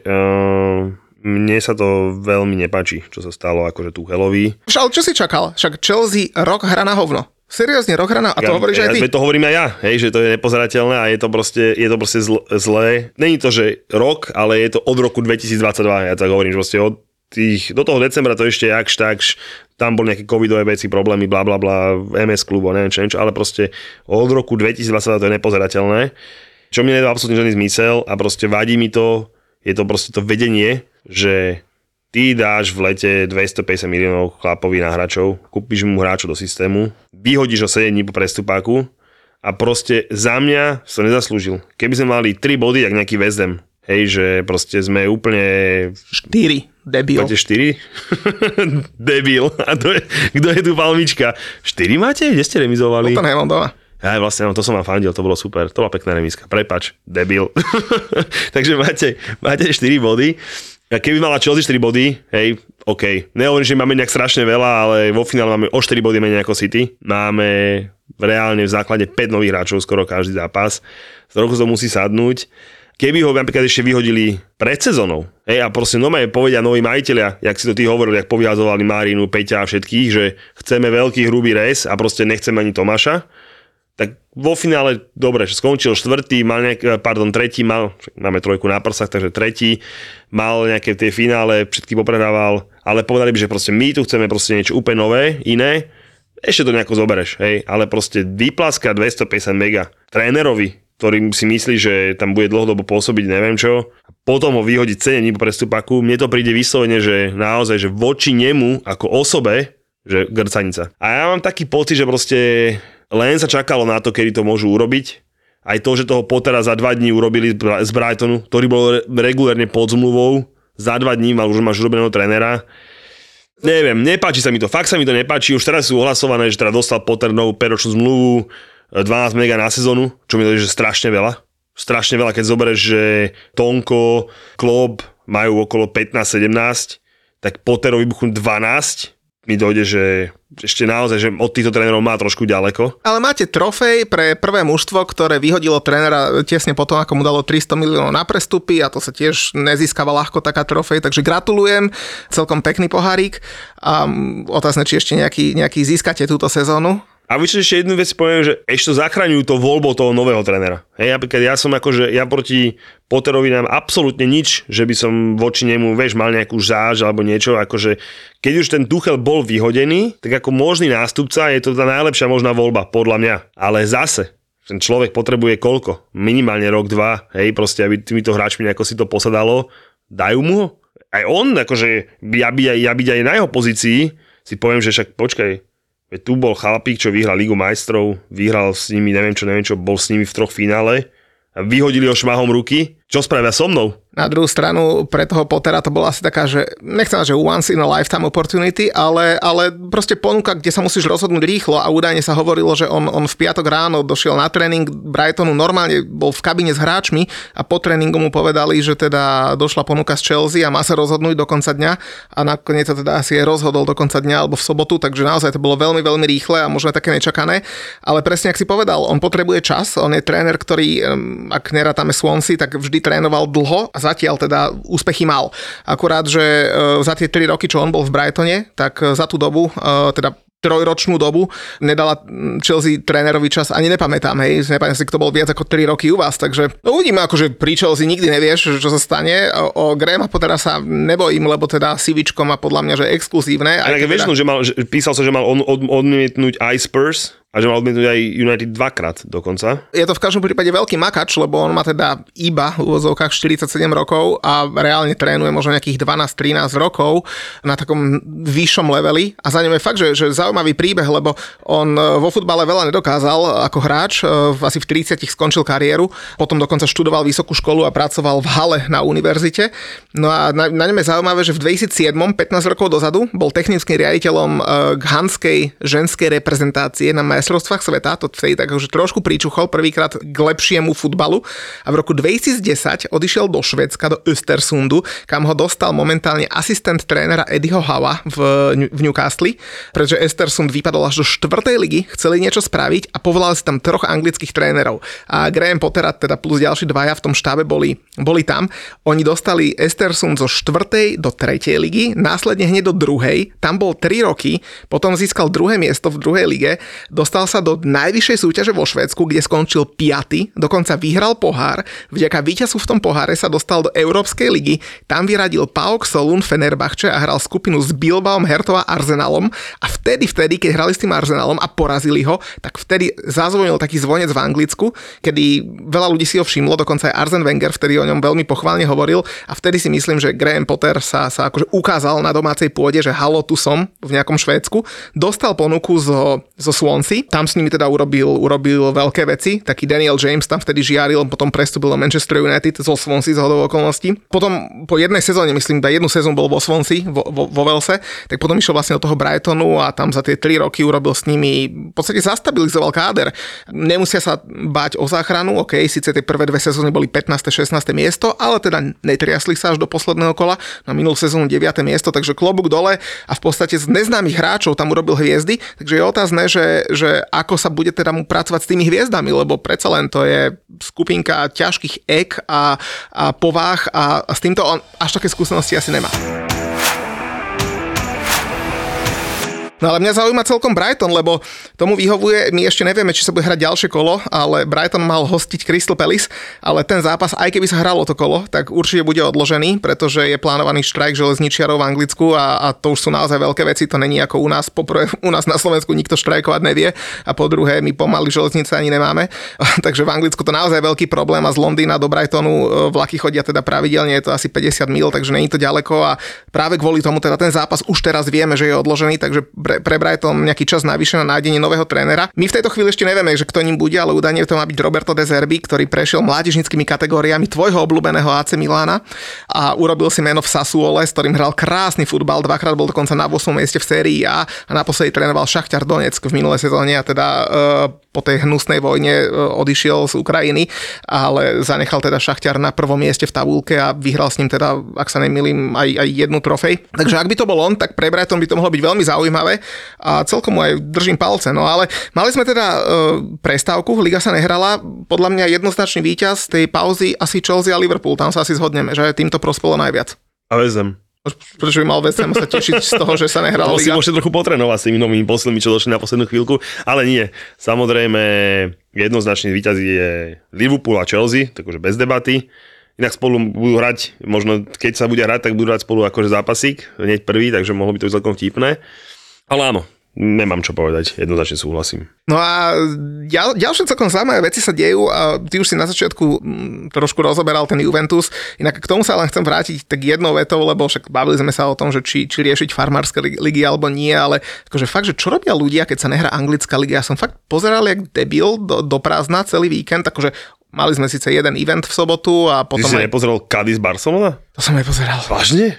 uh, mne sa to veľmi nepáči, čo sa stalo akože Tuchelovi. Ale čo si čakal? Však Chelsea rok hra na hovno. Seriózne, rok hrana? A to ja, hovoríš ja, aj ty? To hovorím aj ja, hej, že to je nepozerateľné a je to proste, je to proste zl, zlé. Není to, že rok, ale je to od roku 2022, ja tak hovorím, že proste od tých, do toho decembra to ešte jakž takž, tam boli nejaké covidové veci, problémy, bla bla bla, MS klubu, neviem čo, ale proste od roku 2022 to je nepozerateľné, čo mi nedá absolútne žiadny zmysel a proste vadí mi to, je to proste to vedenie, že ty dáš v lete 250 miliónov chlapovi na hráčov, kúpiš mu hráčov do systému, vyhodíš ho 7 dní po prestupáku a proste za mňa som nezaslúžil. Keby sme mali 3 body, jak nejaký väzdem, hej, že proste sme úplne... 4, debil. Máte 4? [LAUGHS] debil. A to je, kto je tu palmička? 4 máte? Kde ste remizovali? To nemám doma. Ja vlastne, no, to som vám fandil, to bolo super, to bola pekná remiska. Prepač, debil. [LAUGHS] Takže máte, máte 4 body. Keby mala Chelsea 4 body, hej, OK. Nehovorím, že máme nejak strašne veľa, ale vo finále máme o 4 body menej ako City. Máme reálne v základe 5 nových hráčov skoro každý zápas. Z roku to musí sadnúť. Keby ho napríklad ešte vyhodili pred sezónou, hej, a proste nové povedia noví majiteľia, jak si to ty hovoril, jak povyhazovali Marinu, Peťa a všetkých, že chceme veľký hrubý res a proste nechceme ani Tomáša, tak vo finále, dobre, že skončil štvrtý, mal nejak, pardon, tretí mal, máme trojku na prsách, takže tretí, mal nejaké tie finále, všetky popredával, ale povedali by, že proste my tu chceme proste niečo úplne nové, iné, ešte to nejako zobereš, hej, ale proste vyplaska 250 mega trénerovi, ktorý si myslí, že tam bude dlhodobo pôsobiť, neviem čo, a potom ho vyhodiť cene po prestupaku, mne to príde vyslovene, že naozaj, že voči nemu ako osobe, že grcanica. A ja mám taký pocit, že proste len sa čakalo na to, kedy to môžu urobiť. Aj to, že toho Pottera za dva dní urobili z Brightonu, ktorý bol regulérne pod zmluvou, za dva dní mal už máš urobeného trénera. Neviem, nepáči sa mi to, fakt sa mi to nepáči. Už teraz sú ohlasované, že teda dostal Potter novú peročnú zmluvu, 12 mega na sezónu, čo mi to je, že strašne veľa. Strašne veľa, keď zoberieš, že Tonko, Klob majú okolo 15-17, tak Potterovi buchú 12, mi dojde, že ešte naozaj, že od týchto trénerov má trošku ďaleko. Ale máte trofej pre prvé mužstvo, ktoré vyhodilo trénera tesne potom, ako mu dalo 300 miliónov na prestupy a to sa tiež nezískava ľahko taká trofej, takže gratulujem, celkom pekný pohárik a otázne, či ešte nejaký, nejaký získate túto sezónu. A vyššie ešte jednu vec poviem, že ešte zachraňujú to voľbou toho nového trénera. Hej, napríklad ja som akože, ja proti Potterovi nám absolútne nič, že by som voči nemu, vieš, mal nejakú žáž alebo niečo, akože keď už ten Tuchel bol vyhodený, tak ako možný nástupca je to tá najlepšia možná voľba, podľa mňa. Ale zase, ten človek potrebuje koľko? Minimálne rok, dva, hej, proste, aby týmito hráčmi nejako si to posadalo. Dajú mu ho? Aj on, akože, ja byť, ja byť aj na jeho pozícii, si poviem, že však počkaj, Veď tu bol chalapík, čo vyhral Ligu majstrov, vyhral s nimi, neviem čo, neviem čo, bol s nimi v troch finále a vyhodili ho šmahom ruky. Čo spravia so mnou? Na druhú stranu, pre toho Pottera to bola asi taká, že nechcem že once in a lifetime opportunity, ale, ale proste ponuka, kde sa musíš rozhodnúť rýchlo a údajne sa hovorilo, že on, on v piatok ráno došiel na tréning Brightonu, normálne bol v kabine s hráčmi a po tréningu mu povedali, že teda došla ponuka z Chelsea a má sa rozhodnúť do konca dňa a nakoniec sa teda asi rozhodol do konca dňa alebo v sobotu, takže naozaj to bolo veľmi, veľmi rýchle a možno také nečakané, ale presne ak si povedal, on potrebuje čas, on je tréner, ktorý, ak nerátame Swansea, tak vždy trénoval dlho a zatiaľ teda úspechy mal. Akurát, že e, za tie 3 roky, čo on bol v Brightone, tak e, za tú dobu, e, teda trojročnú dobu nedala Chelsea trénerovi čas, ani nepamätám, hej, nepamätám si, kto bol viac ako 3 roky u vás, takže no uvidíme, akože pri Chelsea nikdy nevieš, čo sa stane. O, o Grahama Pottera sa nebojím, lebo teda Sivičko má podľa mňa, že exkluzívne. A tak teda... že mal, že písal sa, že mal od, od, odmietnúť aj Spurs, a že mal odmietnúť aj United dvakrát dokonca. Je to v každom prípade veľký makač, lebo on má teda iba v úvozovkách 47 rokov a reálne trénuje možno nejakých 12-13 rokov na takom vyššom leveli a za ňom je fakt, že, že zaujímavý príbeh, lebo on e, vo futbale veľa nedokázal ako hráč, e, asi v 30 skončil kariéru, potom dokonca študoval vysokú školu a pracoval v Hale na univerzite. No a na, na ňom je zaujímavé, že v 2007, 15 rokov dozadu, bol technickým riaditeľom e, Hanskej ženskej reprezentácie na majstrovstvách sveta, to vtedy tak už trošku pričuchol prvýkrát k lepšiemu futbalu a v roku 2010 odišiel do Švedska, do Östersundu, kam ho dostal momentálne asistent trénera Eddieho Hawa v, v Newcastle, pretože Östersund vypadol až do štvrtej ligy, chceli niečo spraviť a povolali si tam troch anglických trénerov. A Graham Potter teda plus ďalší dvaja v tom štábe boli, boli tam. Oni dostali Östersund zo štvrtej do tretej ligy, následne hneď do druhej, tam bol 3 roky, potom získal druhé miesto v druhej lige, dostal dostal sa do najvyššej súťaže vo Švédsku, kde skončil 5. Dokonca vyhral pohár. Vďaka víťazu v tom poháre sa dostal do Európskej ligy. Tam vyradil Paok Solun Fenerbahče a hral skupinu s Bilbaom, Hertou a Arsenalom. A vtedy, vtedy, keď hrali s tým Arsenalom a porazili ho, tak vtedy zazvonil taký zvonec v Anglicku, kedy veľa ľudí si ho všimlo, dokonca aj Arsen Wenger vtedy o ňom veľmi pochválne hovoril a vtedy si myslím, že Graham Potter sa, sa akože ukázal na domácej pôde, že halo, tu som v nejakom Švédsku. Dostal ponuku zo, zo Swansea, tam s nimi teda urobil, urobil veľké veci, taký Daniel James tam vtedy žiaril, potom prestúpil do Manchester United zo Swansea z hodou okolností. Potom po jednej sezóne, myslím, da jednu sezónu bol vo Swansea, vo, vo, vo Velse, tak potom išiel vlastne do toho Brightonu a tam za tie 3 roky urobil s nimi, v podstate zastabilizoval káder. Nemusia sa báť o záchranu, ok, síce tie prvé dve sezóny boli 15. 16. miesto, ale teda netriasli sa až do posledného kola, na minulú sezónu 9. miesto, takže klobúk dole a v podstate z neznámych hráčov tam urobil hviezdy, takže je otázne, že, že ako sa bude teda mu pracovať s tými hviezdami, lebo predsa len to je skupinka ťažkých ek a, a povách a, a s týmto on až také skúsenosti asi nemá. No ale mňa zaujíma celkom Brighton, lebo tomu vyhovuje, my ešte nevieme, či sa bude hrať ďalšie kolo, ale Brighton mal hostiť Crystal Palace, ale ten zápas, aj keby sa hralo to kolo, tak určite bude odložený, pretože je plánovaný štrajk železničiarov v Anglicku a, a to už sú naozaj veľké veci, to není ako u nás, poprvé u nás na Slovensku nikto štrajkovať nevie a po druhé my pomaly železnice ani nemáme, [LAUGHS] takže v Anglicku to naozaj veľký problém a z Londýna do Brightonu e, vlaky chodia teda pravidelne, je to asi 50 mil, takže není to ďaleko a práve kvôli tomu teda ten zápas už teraz vieme, že je odložený, takže pre, pre Brighton nejaký čas navyše na nájdenie nového trénera. My v tejto chvíli ešte nevieme, že kto ním bude, ale údajne to má byť Roberto De Zerbi, ktorý prešiel mládežnickými kategóriami tvojho obľúbeného AC Milána a urobil si meno v Sassuole, s ktorým hral krásny futbal, dvakrát bol dokonca na 8. mieste v sérii A a naposledy trénoval Šachtar Donetsk v minulej sezóne a teda uh, po tej hnusnej vojne uh, odišiel z Ukrajiny, ale zanechal teda Šachtar na prvom mieste v tabulke a vyhral s ním teda, ak sa nemýlim, aj, aj jednu trofej. Takže ak by to bol on, tak pre Brighton by to mohlo byť veľmi zaujímavé a celkom aj držím palce. No ale mali sme teda e, prestávku, liga sa nehrala, podľa mňa jednoznačný víťaz tej pauzy asi Chelsea a Liverpool, tam sa asi zhodneme, že týmto prospelo najviac. A vezem. Prečo by mal VCM sa tešiť z toho, že sa nehrala To si liga? môžete trochu potrenovať s tými novými poslednými, čo došli na poslednú chvíľku, ale nie. Samozrejme, jednoznačný víťaz je Liverpool a Chelsea, takže bez debaty. Inak spolu budú hrať, možno keď sa bude hrať, tak budú hrať spolu akože zápasík, hneď prvý, takže mohlo by to byť celkom vtipné. Ale áno, nemám čo povedať, jednoznačne súhlasím. No a ďal, ďalšie celkom zaujímavé veci sa dejú a ty už si na začiatku mm, trošku rozoberal ten Juventus. Inak k tomu sa len chcem vrátiť tak jednou vetou, lebo však bavili sme sa o tom, že či, či riešiť farmárske ligy alebo nie, ale akože fakt, že čo robia ľudia, keď sa nehrá anglická liga. Ja som fakt pozeral jak debil do, do prázdna celý víkend, akože Mali sme síce jeden event v sobotu a potom... Ty si aj... nepozeral Cadiz Barcelona? To som aj pozeral. Vážne?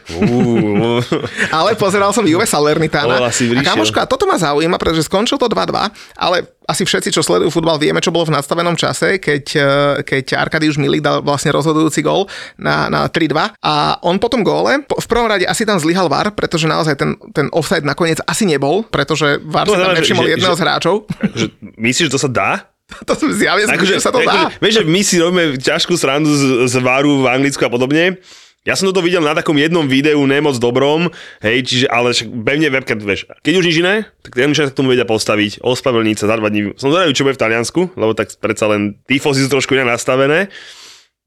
[LAUGHS] Ale pozeral som Juve Salernitana. Bola si a kamoška, toto ma zaujíma, pretože skončil to 2-2, ale asi všetci, čo sledujú futbal, vieme, čo bolo v nadstavenom čase, keď, eh, keď Arkadiusz Milik dal vlastne rozhodujúci gól na, na 3-2 a on po tom góle, v prvom rade asi tam zlyhal VAR, pretože naozaj ten, ten offside nakoniec asi nebol, pretože VAR To si tam nevšimol jedného že- z hráčov. že, myslíš, že to sa dá? [LAUGHS] to som zjavne Akože, že sa to dá. akože, vieš, že my si robíme ťažkú srandu z, z varu v Anglicku a podobne. Ja som toto videl na takom jednom videu, nemoc dobrom, hej, čiže, ale však pevne webcam, vieš, keď už nič iné, tak ten sa k tomu vedia postaviť, ospravedlniť sa za dva dní. Som zvedavý, čo bude v Taliansku, lebo tak predsa len tifosy sú trošku inak nastavené.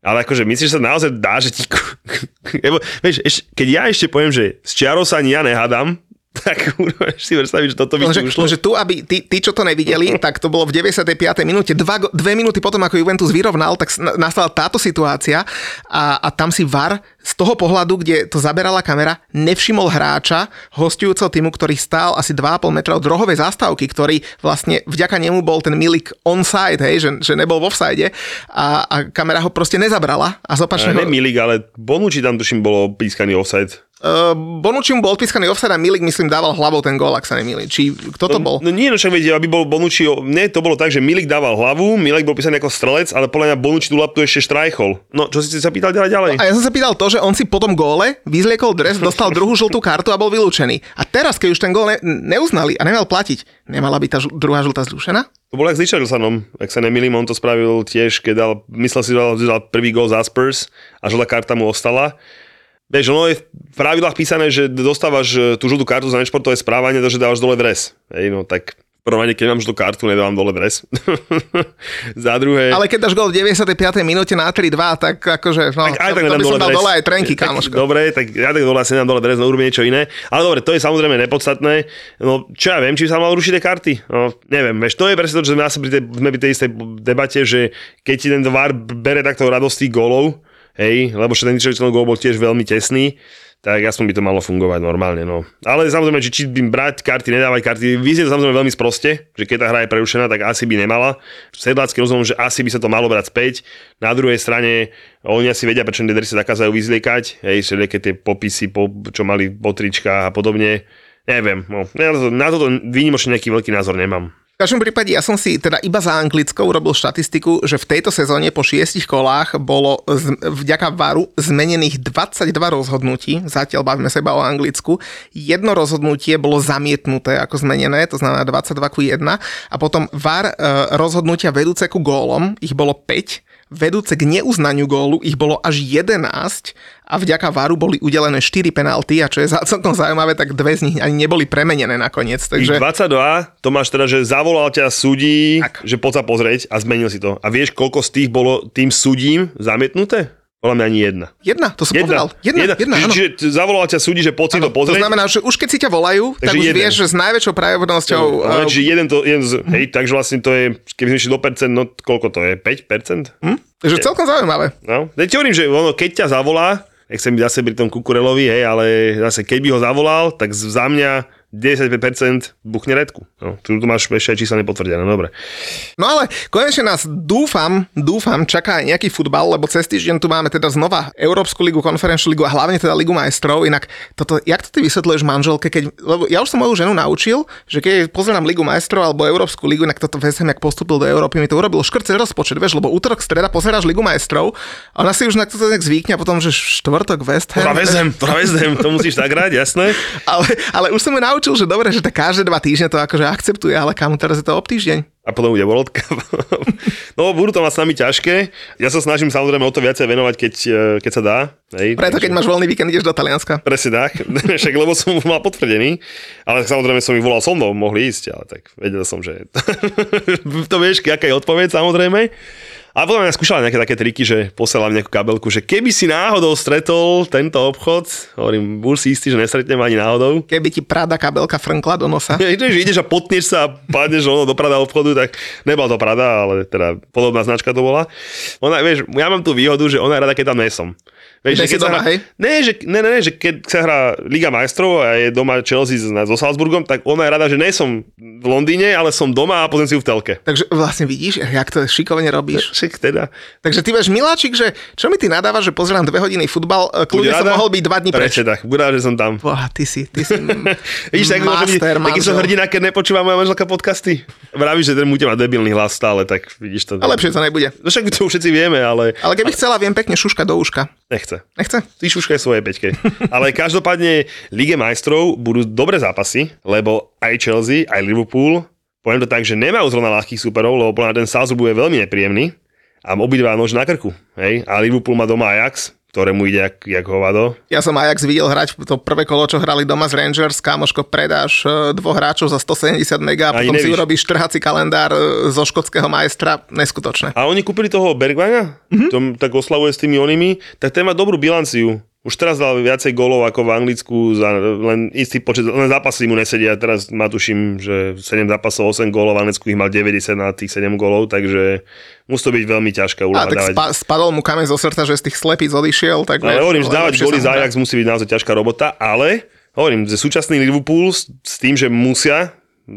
Ale akože myslíš, že sa naozaj dá, že ti... [LAUGHS] Lebo, vieš, eš, keď ja ešte poviem, že z čiarou sa ani ja nehádam, [LAUGHS] tak si predstaviť, že toto by ti ušlo. lenže tu, aby tí, tí, čo to nevideli, [LAUGHS] tak to bolo v 95. minúte, dva, dve minúty potom, ako Juventus vyrovnal, tak nastala táto situácia a, a tam si VAR z toho pohľadu, kde to zaberala kamera, nevšimol hráča hostujúceho týmu, ktorý stál asi 2,5 metra od rohovej zastávky, ktorý vlastne vďaka nemu bol ten Milik onside, hej, že, že nebol v offside a, a kamera ho proste nezabrala a z opačného... ne Milik, ale Bonucci tam tuším bolo pískaný offside. Uh, Bonucci mu bol odpískaný offside a Milik, myslím, dával hlavou ten gól, ak sa nemýlim. Či kto to bol? No nie, no však viete, aby bol Bonucci, nie, to bolo tak, že Milik dával hlavu, Milik bol písaný ako strelec, ale podľa mňa Bonucci tú laptu ešte štrajchol. No, čo si sa pýtal ďalej ďalej? A ja som sa pýtal to, že on si po tom góle vyzliekol dres, dostal druhú žltú kartu a bol vylúčený. A teraz, keď už ten gól ne- neuznali a nemal platiť, nemala by tá žl- druhá žltá zrušená? To bolo jak s Richardsonom, ak sa nemýlim, on to spravil tiež, keď dal, myslel si, že dal, prvý gol za Spurs a žltá karta mu ostala. Vieš, ono je v pravidlách písané, že dostávaš e, tú žltú kartu za nešportové správanie, to, že dávaš dole dres. Hej, no tak prvom keď mám tú kartu, nedávam dole dres. [LAUGHS] za druhé... Ale keď dáš gol v 95. minúte na 3-2, tak akože, no, tak aj tak to, to by som dal dole aj trenky, tak. Dobre, tak ja tak dole asi nedám dole dres, no urobím niečo iné. Ale dobre, to je samozrejme nepodstatné. No, čo ja viem, či sa mal rušiť tie karty. No, neviem, vieš, to je presne to, že sme asi pri tej, sme pri tej istej debate, že keď ti ten VAR bere takto radosť tých gólov, hej, lebo že ten gól bol tiež veľmi tesný, tak aspoň by to malo fungovať normálne. No. Ale samozrejme, či, či by brať karty, nedávať karty, vyznie to samozrejme veľmi sproste, že keď tá hra je prerušená, tak asi by nemala. Sedlácky rozumiem, že asi by sa to malo brať späť. Na druhej strane, oni asi vedia, prečo tie sa zakázajú vyzliekať, hej, všelijaké tie popisy, po, čo mali po tričkách a podobne. Neviem, no, na toto výnimočne nejaký veľký názor nemám. V každom prípade ja som si teda iba za Anglickou urobil štatistiku, že v tejto sezóne po šiestich kolách bolo z, vďaka VARu zmenených 22 rozhodnutí, zatiaľ bavíme sa iba o Anglicku. Jedno rozhodnutie bolo zamietnuté ako zmenené, to znamená 22 ku 1 a potom VAR e, rozhodnutia vedúce ku gólom, ich bolo 5 vedúce k neuznaniu gólu ich bolo až 11 a vďaka VARu boli udelené 4 penalty a čo je celkom zaujímavé, tak dve z nich ani neboli premenené nakoniec. Takže... Ich 22, to máš teda, že zavolal ťa súdí, tak. že poď sa pozrieť a zmenil si to. A vieš, koľko z tých bolo tým súdím zamietnuté? Podľa mňa ani jedna. Jedna, to som jedna, povedal. Jedna, jedna, jedna Čiže, čiže zavolal ťa súdi, že poď si to pozrieť. To znamená, že už keď si ťa volajú, takže tak už jeden. vieš, že s najväčšou pravdepodobnosťou... No, uh... jeden to, jeden z, hej, takže vlastne to je, keby sme išli do percent, no koľko to je? 5%? Hm? Takže celkom zaujímavé. No, ja ti hovorím, že ono, keď ťa zavolá, nechcem byť zase pri tom Kukurelovi, hej, ale zase keď by ho zavolal, tak za mňa 95% buchne redku. No, tu, máš ešte aj čísla nepotvrdené, no dobre. No ale konečne nás dúfam, dúfam, čaká nejaký futbal, lebo cez týždeň tu máme teda znova Európsku ligu, konferenčnú ligu a hlavne teda Ligu majstrov. Inak toto, jak to ty vysvetľuješ manželke, keď, lebo ja už som moju ženu naučil, že keď pozerám Ligu majstrov alebo Európsku ligu, inak toto vezem, jak postupil do Európy, mi to urobil škrce rozpočet, vieš, lebo útorok, streda pozeráš Ligu majstrov a ona si už na to tak zvykne a potom, že štvrtok West Ham. To vezem, to musíš tak hrať, jasné. [LAUGHS] ale, ale už som ju naučil, že dobre, že tak každé dva týždne to akože akceptuje, ale kam teraz je to ob týždeň. A potom bude World Cup. [LAUGHS] no, budú to mať s nami ťažké. Ja sa snažím samozrejme o to viacej venovať, keď, e, keď sa dá. Hej, Preto, keď máš voľný víkend, ideš do Talianska. Presne tak, [LAUGHS] však lebo som mal potvrdený. Ale samozrejme som ich volal so mnou, mohli ísť, ale tak vedel som, že [LAUGHS] to vieš, aká je odpoveď samozrejme. A potom ja skúšala nejaké také triky, že posielam nejakú kabelku, že keby si náhodou stretol tento obchod, hovorím, buď si istý, že nestretnem ani náhodou. Keby ti Prada kabelka frnkla do nosa. [LAUGHS] že ideš a potneš sa a padneš ono do Prada obchodu, tak nebola to Prada, ale teda podobná značka to bola. Ona, vieš, ja mám tú výhodu, že ona je rada, keď tam nesom. Vieš, že keď doma, hra, hej? Ne, že, ne, ne, ne, že keď sa hrá Liga majstrov a je doma Chelsea so Salzburgom, tak ona je rada, že nie som v Londýne, ale som doma a pozriem si ju v telke. Takže vlastne vidíš, jak to šikovne robíš. [LAUGHS] Však teda. Takže ty máš miláčik, že čo mi ty nadávaš, že pozerám dve hodiny futbal, e, kľudne som mohol byť dva dní preč. Prečo tak, buď že som tam. Boha, ty si, ty si [LAUGHS] Víš, tak master, taký som hrdina, keď nepočúva moja manželka podcasty. Vravíš, že ten bude mať debilný hlas stále, tak vidíš to. A lepšie to nebude. No však to všetci vieme, ale... Ale keby chcela, viem pekne šuška do uška. Nechce. Nechce? Ty šuškaj svoje peťke. Ale každopádne Lige majstrov budú dobré zápasy, lebo aj Chelsea, aj Liverpool, poviem to tak, že nemajú zrovna ľahkých superov, lebo podľa ten Salzburg bude veľmi nepríjemný a obidva nož na krku. Hej? A Liverpool má doma Ajax, ktorému ide jak, jak hovado. Ja som Ajax videl hrať to prvé kolo, čo hrali doma z Rangers, kamoško predáš e, dvoch hráčov za 170 mega a potom nevíš. si urobíš trhací kalendár e, zo škótskeho majstra, neskutočné. A oni kúpili toho Bergvana, mm-hmm. tom tak oslavuje s tými onými, tak ten má dobrú bilanciu. Už teraz dal viacej golov ako v Anglicku, za len istý počet, len zápasy mu nesedia. Teraz má tuším, že 7 zápasov, 8 golov, v Anglicku ich mal 90 na tých 7 golov, takže musí to byť veľmi ťažká úloha. A tak spa- spadol mu kameň zo srdca, že z tých slepíc odišiel. Tak ale hovorím, že dávať góly za Ajax musí byť naozaj ťažká robota, ale hovorím, že súčasný Liverpool s, s tým, že musia,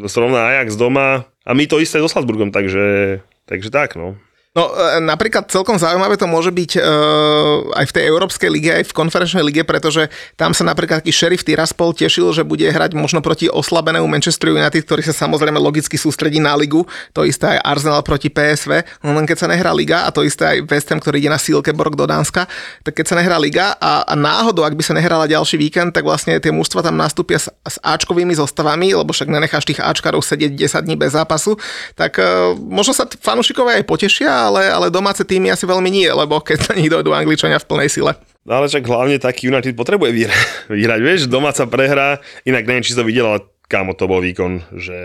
zrovna Ajax doma a my to isté so Salzburgom, takže, takže tak no. No e, napríklad celkom zaujímavé to môže byť uh, aj v tej Európskej lige, aj v konferenčnej lige, pretože tam sa napríklad taký šerif Tiraspol tešil, že bude hrať možno proti oslabenému Manchester United, ktorý sa samozrejme logicky sústredí na ligu. To isté aj Arsenal proti PSV, no len keď sa nehrá liga a to isté aj West Ham, ktorý ide na Silkeborg do Dánska, tak keď sa nehrá liga a, a náhodou, ak by sa nehrala ďalší víkend, tak vlastne tie mužstva tam nastúpia s, s Ačkovými zostavami, lebo však nenecháš tých Ačkarov sedieť 10 dní bez zápasu, tak uh, možno sa fanúšikovia aj potešia ale, ale domáce týmy asi veľmi nie, lebo keď na nich dojdú Angličania v plnej sile. No ale však hlavne taký United potrebuje vyhrať, vyhrať vieš, domáca prehra, inak neviem, či si to videl, ale kámo, to bol výkon, že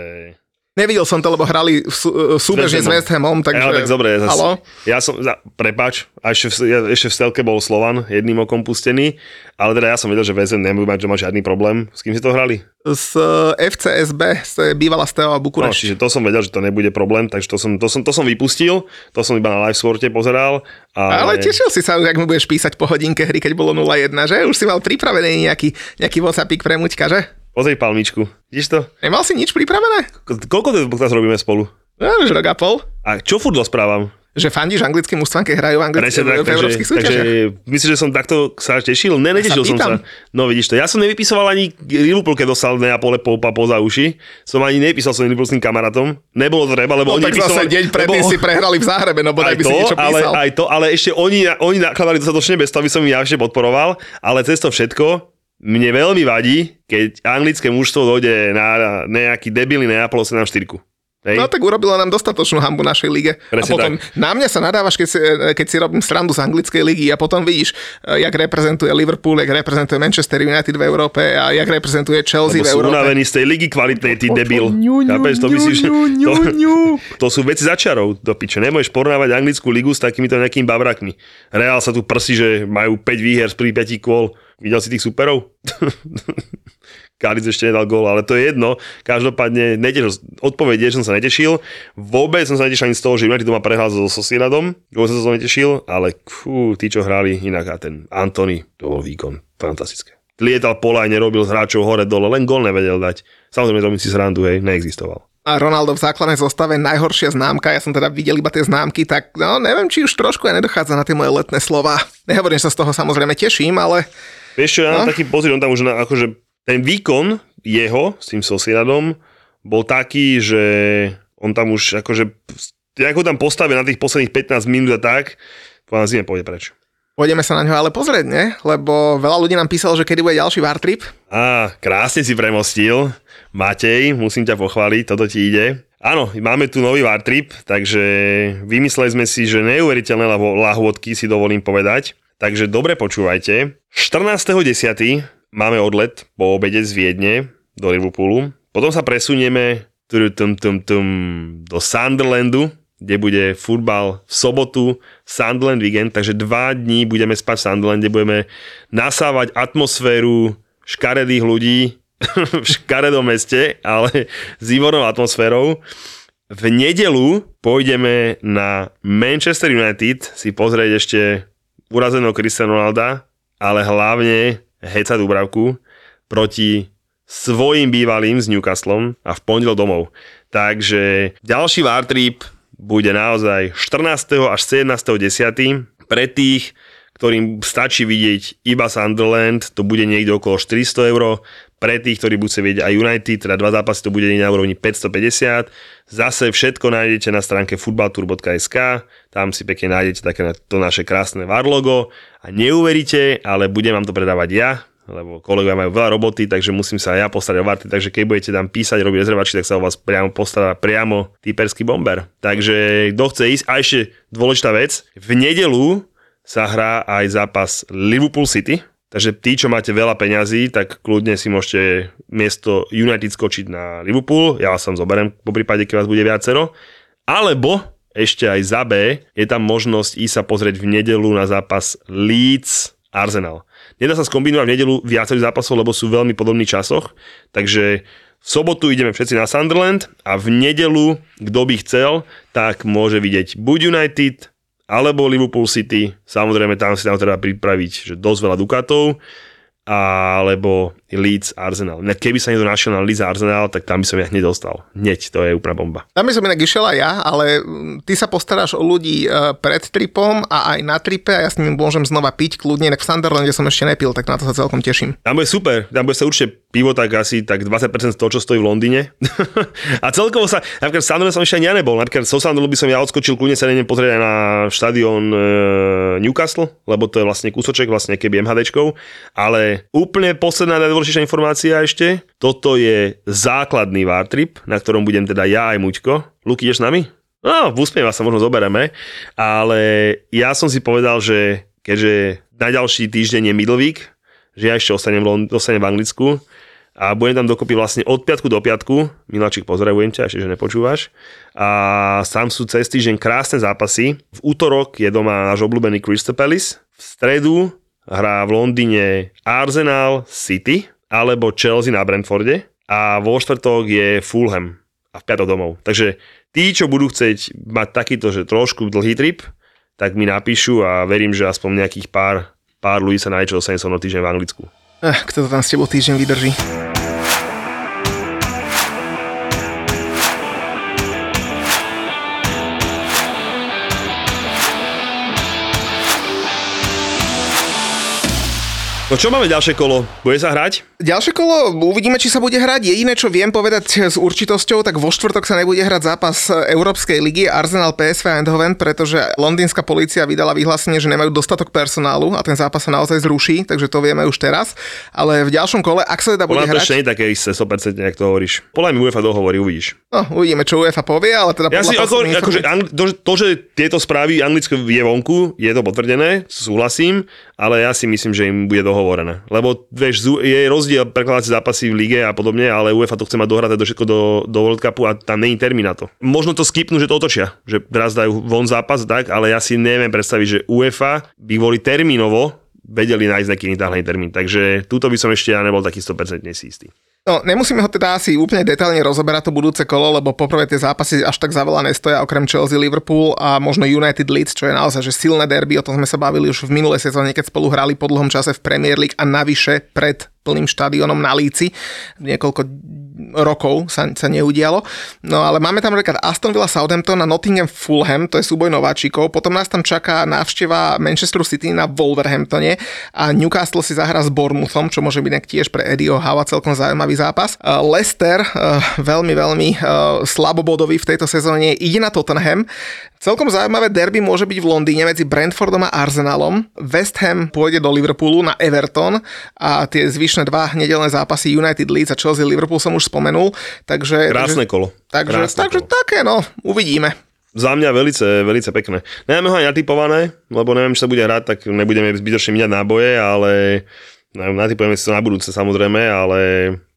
Nevidel som to, lebo hrali sú, súbežne s West Hamom, takže... Ja, tak dobre, zase, Halo? ja som, za, prepač, a ešte v, ja, ešte v Stelke bol Slovan jedným okom pustený, ale teda ja som vedel, že West Ham nebudú mať, že má žiadny problém. S kým si to hrali? Z eh, FCSB, z bývala Steaua No, Bukurešť. čiže to som vedel, že to nebude problém, takže to som, to som, to som vypustil, to som iba na live sporte pozeral. Ale, Ale tešil si sa, ak mi budeš písať po hodinke hry, keď bolo 0-1, že? Už si mal pripravený nejaký, nejaký WhatsAppík pre Muťka, že? Pozri palmičku, vidíš to? Nemal si nič pripravené? Ko- Koľko to teraz robíme spolu? No, už rok a pol. A čo furt rozprávam? Že fandíš anglickým ústvam, keď hrajú anglické Presne tak, v európskych takže, takže súťažiach? myslíš, že som takto sa tešil? Ne, netešil sa som sa. No vidíš to, ja som nevypisoval ani Liverpool, keď dostal Neapole poupa poza uši. Som ani nepísal svojim Liverpoolským kamarátom. Nebolo treba, lebo No oni tak zase deň predtým lebo- si prehrali v Záhrebe, no bodaj aj by si to, niečo ale, písal. aj to, ale ešte oni, oni nakladali dostatočne bez toho, aby som ich ja ešte podporoval, ale cez to všetko mne veľmi vadí, keď anglické mužstvo dojde na nejaký debilný Neapol 7-4. Hej? No tak urobilo nám dostatočnú hambu našej lige. Presne a potom na mňa sa nadávaš, keď si, keď si robím srandu z anglickej ligy a potom vidíš, eh, jak reprezentuje Liverpool, jak reprezentuje Manchester United v Európe a jak reprezentuje Chelsea Lebo v Európe. unavení z tej ligy kvalitnej, ty debil. Chápeš, to myslíš, [LAUGHS] sú veci začarov do piče. Nemôžeš porovnávať anglickú ligu s takýmito nejakými babrakmi. Real sa tu prsí, že majú 5 výher z pri 5 kôl. Videl si tých superov? [LAUGHS] Kalic ešte nedal gól, ale to je jedno. Každopádne, netešil, odpoveď je, že som sa netešil. Vôbec som sa netešil ani z toho, že United doma prehral so Sociedadom. Vôbec som sa to netešil, ale fú, tí, čo hrali inak a ten Anthony, to bol výkon. Fantastické. Lietal pola aj nerobil z hráčov hore dole, len gól nevedel dať. Samozrejme, robím si srandu, hej, neexistoval. A Ronaldo v základnej zostave najhoršia známka, ja som teda videl iba tie známky, tak no neviem, či už trošku aj nedochádza na tie moje letné slova. Nehovorím, že sa z toho samozrejme teším, ale Vieš čo, ja mám No. taký pocit, on tam už na, akože ten výkon jeho s tým Sociedadom bol taký, že on tam už akože, ako tam postavia na tých posledných 15 minút a tak, povedal zime pôjde preč. pôjdeme sa na ňo ale pozrieť, ne? Lebo veľa ľudí nám písalo, že kedy bude ďalší war trip. Á, krásne si premostil. Matej, musím ťa pochváliť, toto ti ide. Áno, máme tu nový war trip, takže vymysleli sme si, že neuveriteľné lahôdky si dovolím povedať. Takže dobre počúvajte. 14.10. máme odlet po obede z Viedne do Liverpoolu. Potom sa presunieme tum, tum, tum, do Sunderlandu, kde bude futbal v sobotu, Sunderland weekend, takže dva dní budeme spať v Sunderlande, budeme nasávať atmosféru škaredých ľudí [LAUGHS] v škaredom meste, ale s výbornou atmosférou. V nedelu pôjdeme na Manchester United si pozrieť ešte urazeného Cristiano Ronalda, ale hlavne Heca Dubravku proti svojim bývalým s Newcastlom a v pondel domov. Takže ďalší war trip bude naozaj 14. až 17.10. Pre tých, ktorým stačí vidieť iba Sunderland, to bude niekde okolo 400 eur. Pre tých, ktorí budú vidieť aj United, teda dva zápasy, to bude na úrovni 550. Zase všetko nájdete na stránke futbaltour.sk, tam si pekne nájdete také to naše krásne VAR logo a neuveríte, ale budem vám to predávať ja, lebo kolegovia majú veľa roboty, takže musím sa aj ja postarať o varty, takže keď budete tam písať, robiť rezervačky, tak sa o vás priamo postará priamo typerský bomber. Takže kto chce ísť, a ešte dôležitá vec, v nedelu sa hrá aj zápas Liverpool City, takže tí, čo máte veľa peňazí, tak kľudne si môžete miesto United skočiť na Liverpool, ja vás tam zoberiem po prípade, keď vás bude viacero, alebo ešte aj za B je tam možnosť ísť sa pozrieť v nedelu na zápas Leeds Arsenal. Nedá sa skombinovať v nedelu viacerých zápasov, lebo sú veľmi podobných časoch, takže v sobotu ideme všetci na Sunderland a v nedelu, kto by chcel, tak môže vidieť buď United, alebo Liverpool City, samozrejme tam si tam treba pripraviť že dosť veľa dukatov, alebo Leeds Arsenal. Keby sa niekto našiel na Leeds Arsenal, tak tam by som ja hneď dostal. Hneď, to je úplná bomba. Tam by som inak išiel aj ja, ale ty sa postaráš o ľudí e, pred tripom a aj na tripe a ja s nimi môžem znova piť kľudne, inak v Sunderlande som ešte nepil, tak na to sa celkom teším. Tam bude super, tam bude sa určite pivo tak asi tak 20% z toho, čo stojí v Londýne. [LAUGHS] a celkovo sa, napríklad v Sunderland som ešte ani ja nebol, napríklad so Sunderlandu by som ja odskočil kľudne sa idem pozrieť aj na štadión e, Newcastle, lebo to je vlastne kúsoček, vlastne keby MHDčkou, ale úplne posledná najdôležitejšia informácia ešte, toto je základný war trip, na ktorom budem teda ja aj Muťko. Luky, ideš s nami? No, v úsmieva sa možno zobereme, ale ja som si povedal, že keďže na ďalší týždeň je Middle že ja ešte ostanem v, Lond- ostanem v Anglicku a budem tam dokopy vlastne od piatku do piatku. Miláčik, pozdravujem ťa, ešte, že nepočúvaš. A tam sú cez týždeň krásne zápasy. V útorok je doma náš obľúbený Crystal Palace. V stredu hrá v Londýne Arsenal City alebo Chelsea na Brentforde a vo štvrtok je Fulham a v piatok domov. Takže tí, čo budú chcieť mať takýto, že trošku dlhý trip, tak mi napíšu a verím, že aspoň nejakých pár, pár ľudí sa nájde, čo so týždeň v Anglicku. Eh, kto to tam s tebou týždeň vydrží? No čo máme ďalšie kolo? Bude sa hrať? Ďalšie kolo, uvidíme, či sa bude hrať. Jediné, čo viem povedať s určitosťou, tak vo štvrtok sa nebude hrať zápas Európskej ligy Arsenal PSV Eindhoven, pretože londýnska polícia vydala vyhlásenie, že nemajú dostatok personálu a ten zápas sa naozaj zruší, takže to vieme už teraz. Ale v ďalšom kole, ak sa teda bude Podľa hrať... to nie je také isté, 100%, ak to hovoríš. Podľa mi UEFA dohovorí, uvidíš. No, uvidíme, čo UEFA povie, ale teda Ja si ako, akože, angli- to, že- to, že tieto správy Anglicko je vonku, je to potvrdené, súhlasím, ale ja si myslím, že im bude dohovorené. Lebo vieš, je rozdiel prekladať si zápasy v lige a podobne, ale UEFA to chce mať dohraté do všetko do, do World Cupu a tam není termín na to. Možno to skipnú, že to otočia, že raz dajú von zápas, tak, ale ja si neviem predstaviť, že UEFA by kvôli termínovo vedeli nájsť nejaký iný termín. Takže túto by som ešte ja nebol taký 100% si istý. No, nemusíme ho teda asi úplne detailne rozoberať to budúce kolo, lebo poprvé tie zápasy až tak za veľa nestoja, okrem Chelsea, Liverpool a možno United Leeds, čo je naozaj že silné derby, o tom sme sa bavili už v minulej sezóne, keď spolu hrali po dlhom čase v Premier League a navyše pred plným štadiónom na Líci. Niekoľko rokov sa, sa neudialo. No ale máme tam napríklad Aston Villa Southampton a Nottingham Fulham, to je súboj nováčikov. Potom nás tam čaká návšteva Manchester City na Wolverhamptone a Newcastle si zahrá s Bournemouthom, čo môže byť tiež pre Eddieho Howa celkom zaujímavý zápas. Leicester, uh, veľmi, veľmi uh, slabobodový v tejto sezóne, ide na Tottenham. Celkom zaujímavé derby môže byť v Londýne medzi Brentfordom a Arsenalom. West Ham pôjde do Liverpoolu na Everton a tie zvyšné dva nedelné zápasy United Leeds a Chelsea Liverpool som už spomenul. Takže, Krásne kolo. Takže, Krásne takže kolo. také, no, uvidíme. Za mňa velice, velice pekné. Nemáme ho aj natypované, lebo neviem, či sa bude hrať, tak nebudeme zbytočne míňať náboje, ale natypujeme si to na budúce samozrejme, ale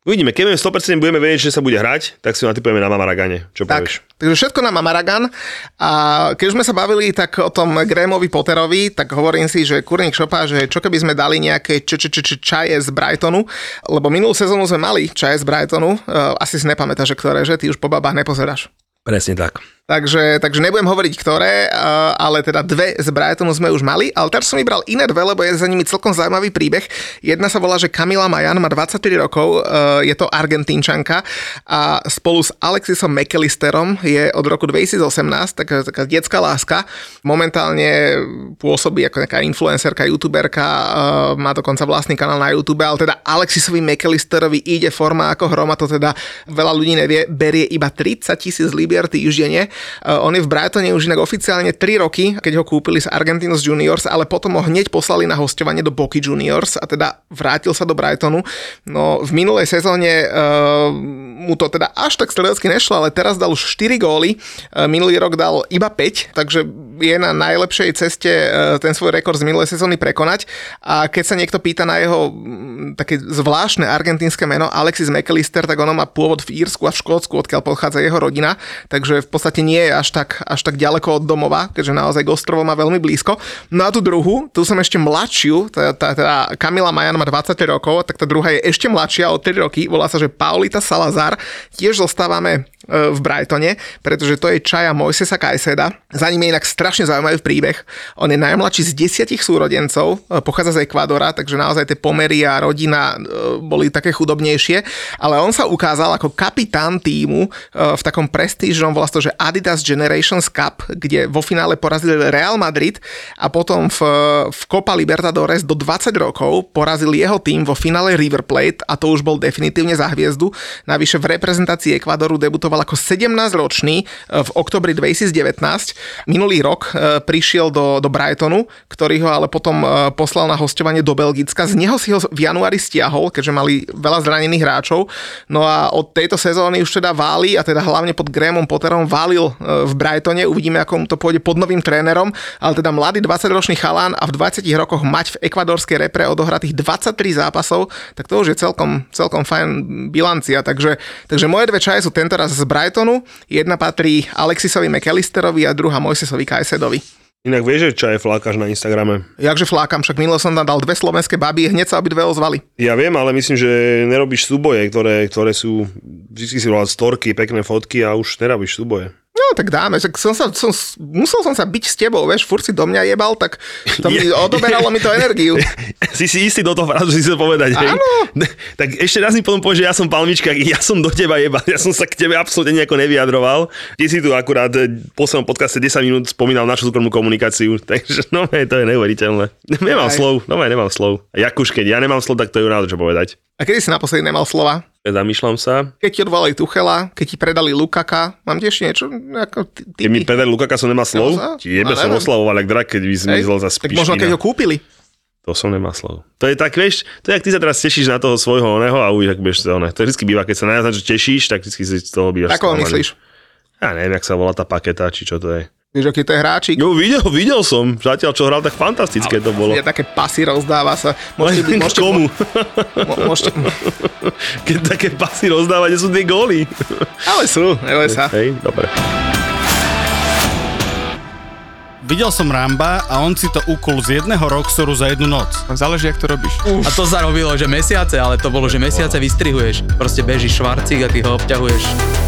uvidíme. Keď vieme 100% budeme vedieť, že sa bude hrať, tak si ho natypujeme na Mamaragane. Čo Tak, povieš? takže všetko na Mamaragan a keď už sme sa bavili tak o tom Grahamovi Potterovi, tak hovorím si, že kurník šopa, že čo keby sme dali nejaké č- č- č- č- čaje z Brightonu, lebo minulú sezónu sme mali čaje z Brightonu, uh, asi si nepamätáš, že ktoré, že ty už po babách nepozeráš. Presne tak. Takže, takže nebudem hovoriť ktoré, ale teda dve z Brightonu sme už mali, ale teraz som vybral iné dve, lebo je za nimi celkom zaujímavý príbeh. Jedna sa volá, že Kamila Majan má 23 rokov, uh, je to Argentínčanka a spolu s Alexisom McAllisterom je od roku 2018 taká, taká detská láska. Momentálne pôsobí ako nejaká influencerka, youtuberka, uh, má dokonca vlastný kanál na YouTube, ale teda Alexisovi McAllisterovi ide forma ako hrom a to teda veľa ľudí nevie, berie iba 30 tisíc libier týždenne. Uh, on je v Brightone už inak oficiálne 3 roky, keď ho kúpili z Argentinos Juniors, ale potom ho hneď poslali na hostovanie do Boky Juniors a teda vrátil sa do Brightonu. No v minulej sezóne uh, mu to teda až tak strelecky nešlo, ale teraz dal už 4 góly, uh, minulý rok dal iba 5, takže je na najlepšej ceste ten svoj rekord z minulej sezóny prekonať. A keď sa niekto pýta na jeho mm, také zvláštne argentínske meno Alexis McAllister, tak ono má pôvod v Írsku a v Škótsku, odkiaľ pochádza jeho rodina, takže v podstate nie je až tak, až tak ďaleko od domova, keďže naozaj k ostrovom má veľmi blízko. No a tú druhú, tu som ešte mladšiu, tá, tá, tá Kamila Majan má 20 rokov, tak tá druhá je ešte mladšia o 3 roky, volá sa, že Paulita Salazar. Tiež zostávame e, v Brightone, pretože to je čaja Mojsesa Kajseda. Za ním je inak strašne zaujímavý príbeh. On je najmladší z desiatich súrodencov, e, pochádza z Ekvádora, takže naozaj tie pomery a rodina e, boli také chudobnejšie, ale on sa ukázal ako kapitán týmu v takom prestížnom, volá to, že Adidas Generations Cup, kde vo finále porazili Real Madrid a potom v, v Copa Libertadores do 20 rokov porazil jeho tým vo finále River Plate a to už bol definitívne za hviezdu. Navyše v reprezentácii Ekvadoru debutoval ako 17-ročný v oktobri 2019. Minulý rok e, prišiel do, do Brightonu, ktorý ho ale potom e, poslal na hostovanie do Belgicka. Z neho si ho v januári stiahol, keďže mali veľa zranených hráčov. No a od tejto sezóny už teda váli, a teda hlavne pod Grahamom Potterom váli chválil e, v Brightone, uvidíme, ako mu to pôjde pod novým trénerom, ale teda mladý 20-ročný chalán a v 20 rokoch mať v ekvadorskej repre odohratých 23 zápasov, tak to už je celkom, celkom fajn bilancia. Takže, takže moje dve čaje sú tento raz z Brightonu, jedna patrí Alexisovi McAllisterovi a druhá Mojsesovi Kajsedovi. Inak vieš, že čo je flákaš na Instagrame? Jakže flákam, však minule som tam dal dve slovenské baby, hneď sa obidve ozvali. Ja viem, ale myslím, že nerobíš súboje, ktoré, ktoré sú, vždy si volať storky, pekné fotky a už nerobíš súboje. No tak dáme, že som sa, som, musel som sa byť s tebou, vieš, furt si do mňa jebal, tak to mi, [LAUGHS] odoberalo mi to energiu. [LAUGHS] si si istý do toho frázu, si chcel povedať, hej? Áno. [LAUGHS] Tak ešte raz mi potom povie, že ja som palmička, ja som do teba jebal, ja som sa k tebe absolútne nejako nevyjadroval. Ty si tu akurát v poslednom podcaste 10 minút spomínal našu súkromnú komunikáciu, takže no to je neuveriteľné. Nemám Aj. slov, no nemám slov. A Jakuš, keď ja nemám slov, tak to je rád, čo povedať. A kedy si naposledy nemal slova? Zamýšľam sa. Keď ti odvolali Tuchela, keď ti predali Lukaka, mám tiež niečo, ako ty, Keď mi predali Lukaka, som nemá slov. Ti jebe No, som oslavoval, ak drak, keď by zmizol za tak možno keď ho kúpili. To som nemá slov. To je tak, vieš, to je, jak ty sa teraz tešíš na toho svojho oného a už, ak budeš sa oné. To vždy býva, keď sa najviac že tešíš, tak vždy si z toho bývaš. Ako myslíš? Ja neviem, jak sa volá tá paketa, či čo to je. Vieš, aký to je hráčik? Jo, videl, videl som. Zatiaľ, čo hral, tak fantastické to bolo. Je také pasy rozdáva sa. Môžete, byť- [LAUGHS] môžete, Komu? Môžete, [LAUGHS] Keď také pasy rozdáva, kde sú tie góly. ale sú, neboj sa. Hej, dobre. Videl som Ramba a on si to ukul z jedného roxoru za jednu noc. Záleží, jak to robíš. A to sa robilo, že mesiace, ale to bolo, že mesiace vystrihuješ. Proste beží švarcík a ty ho obťahuješ.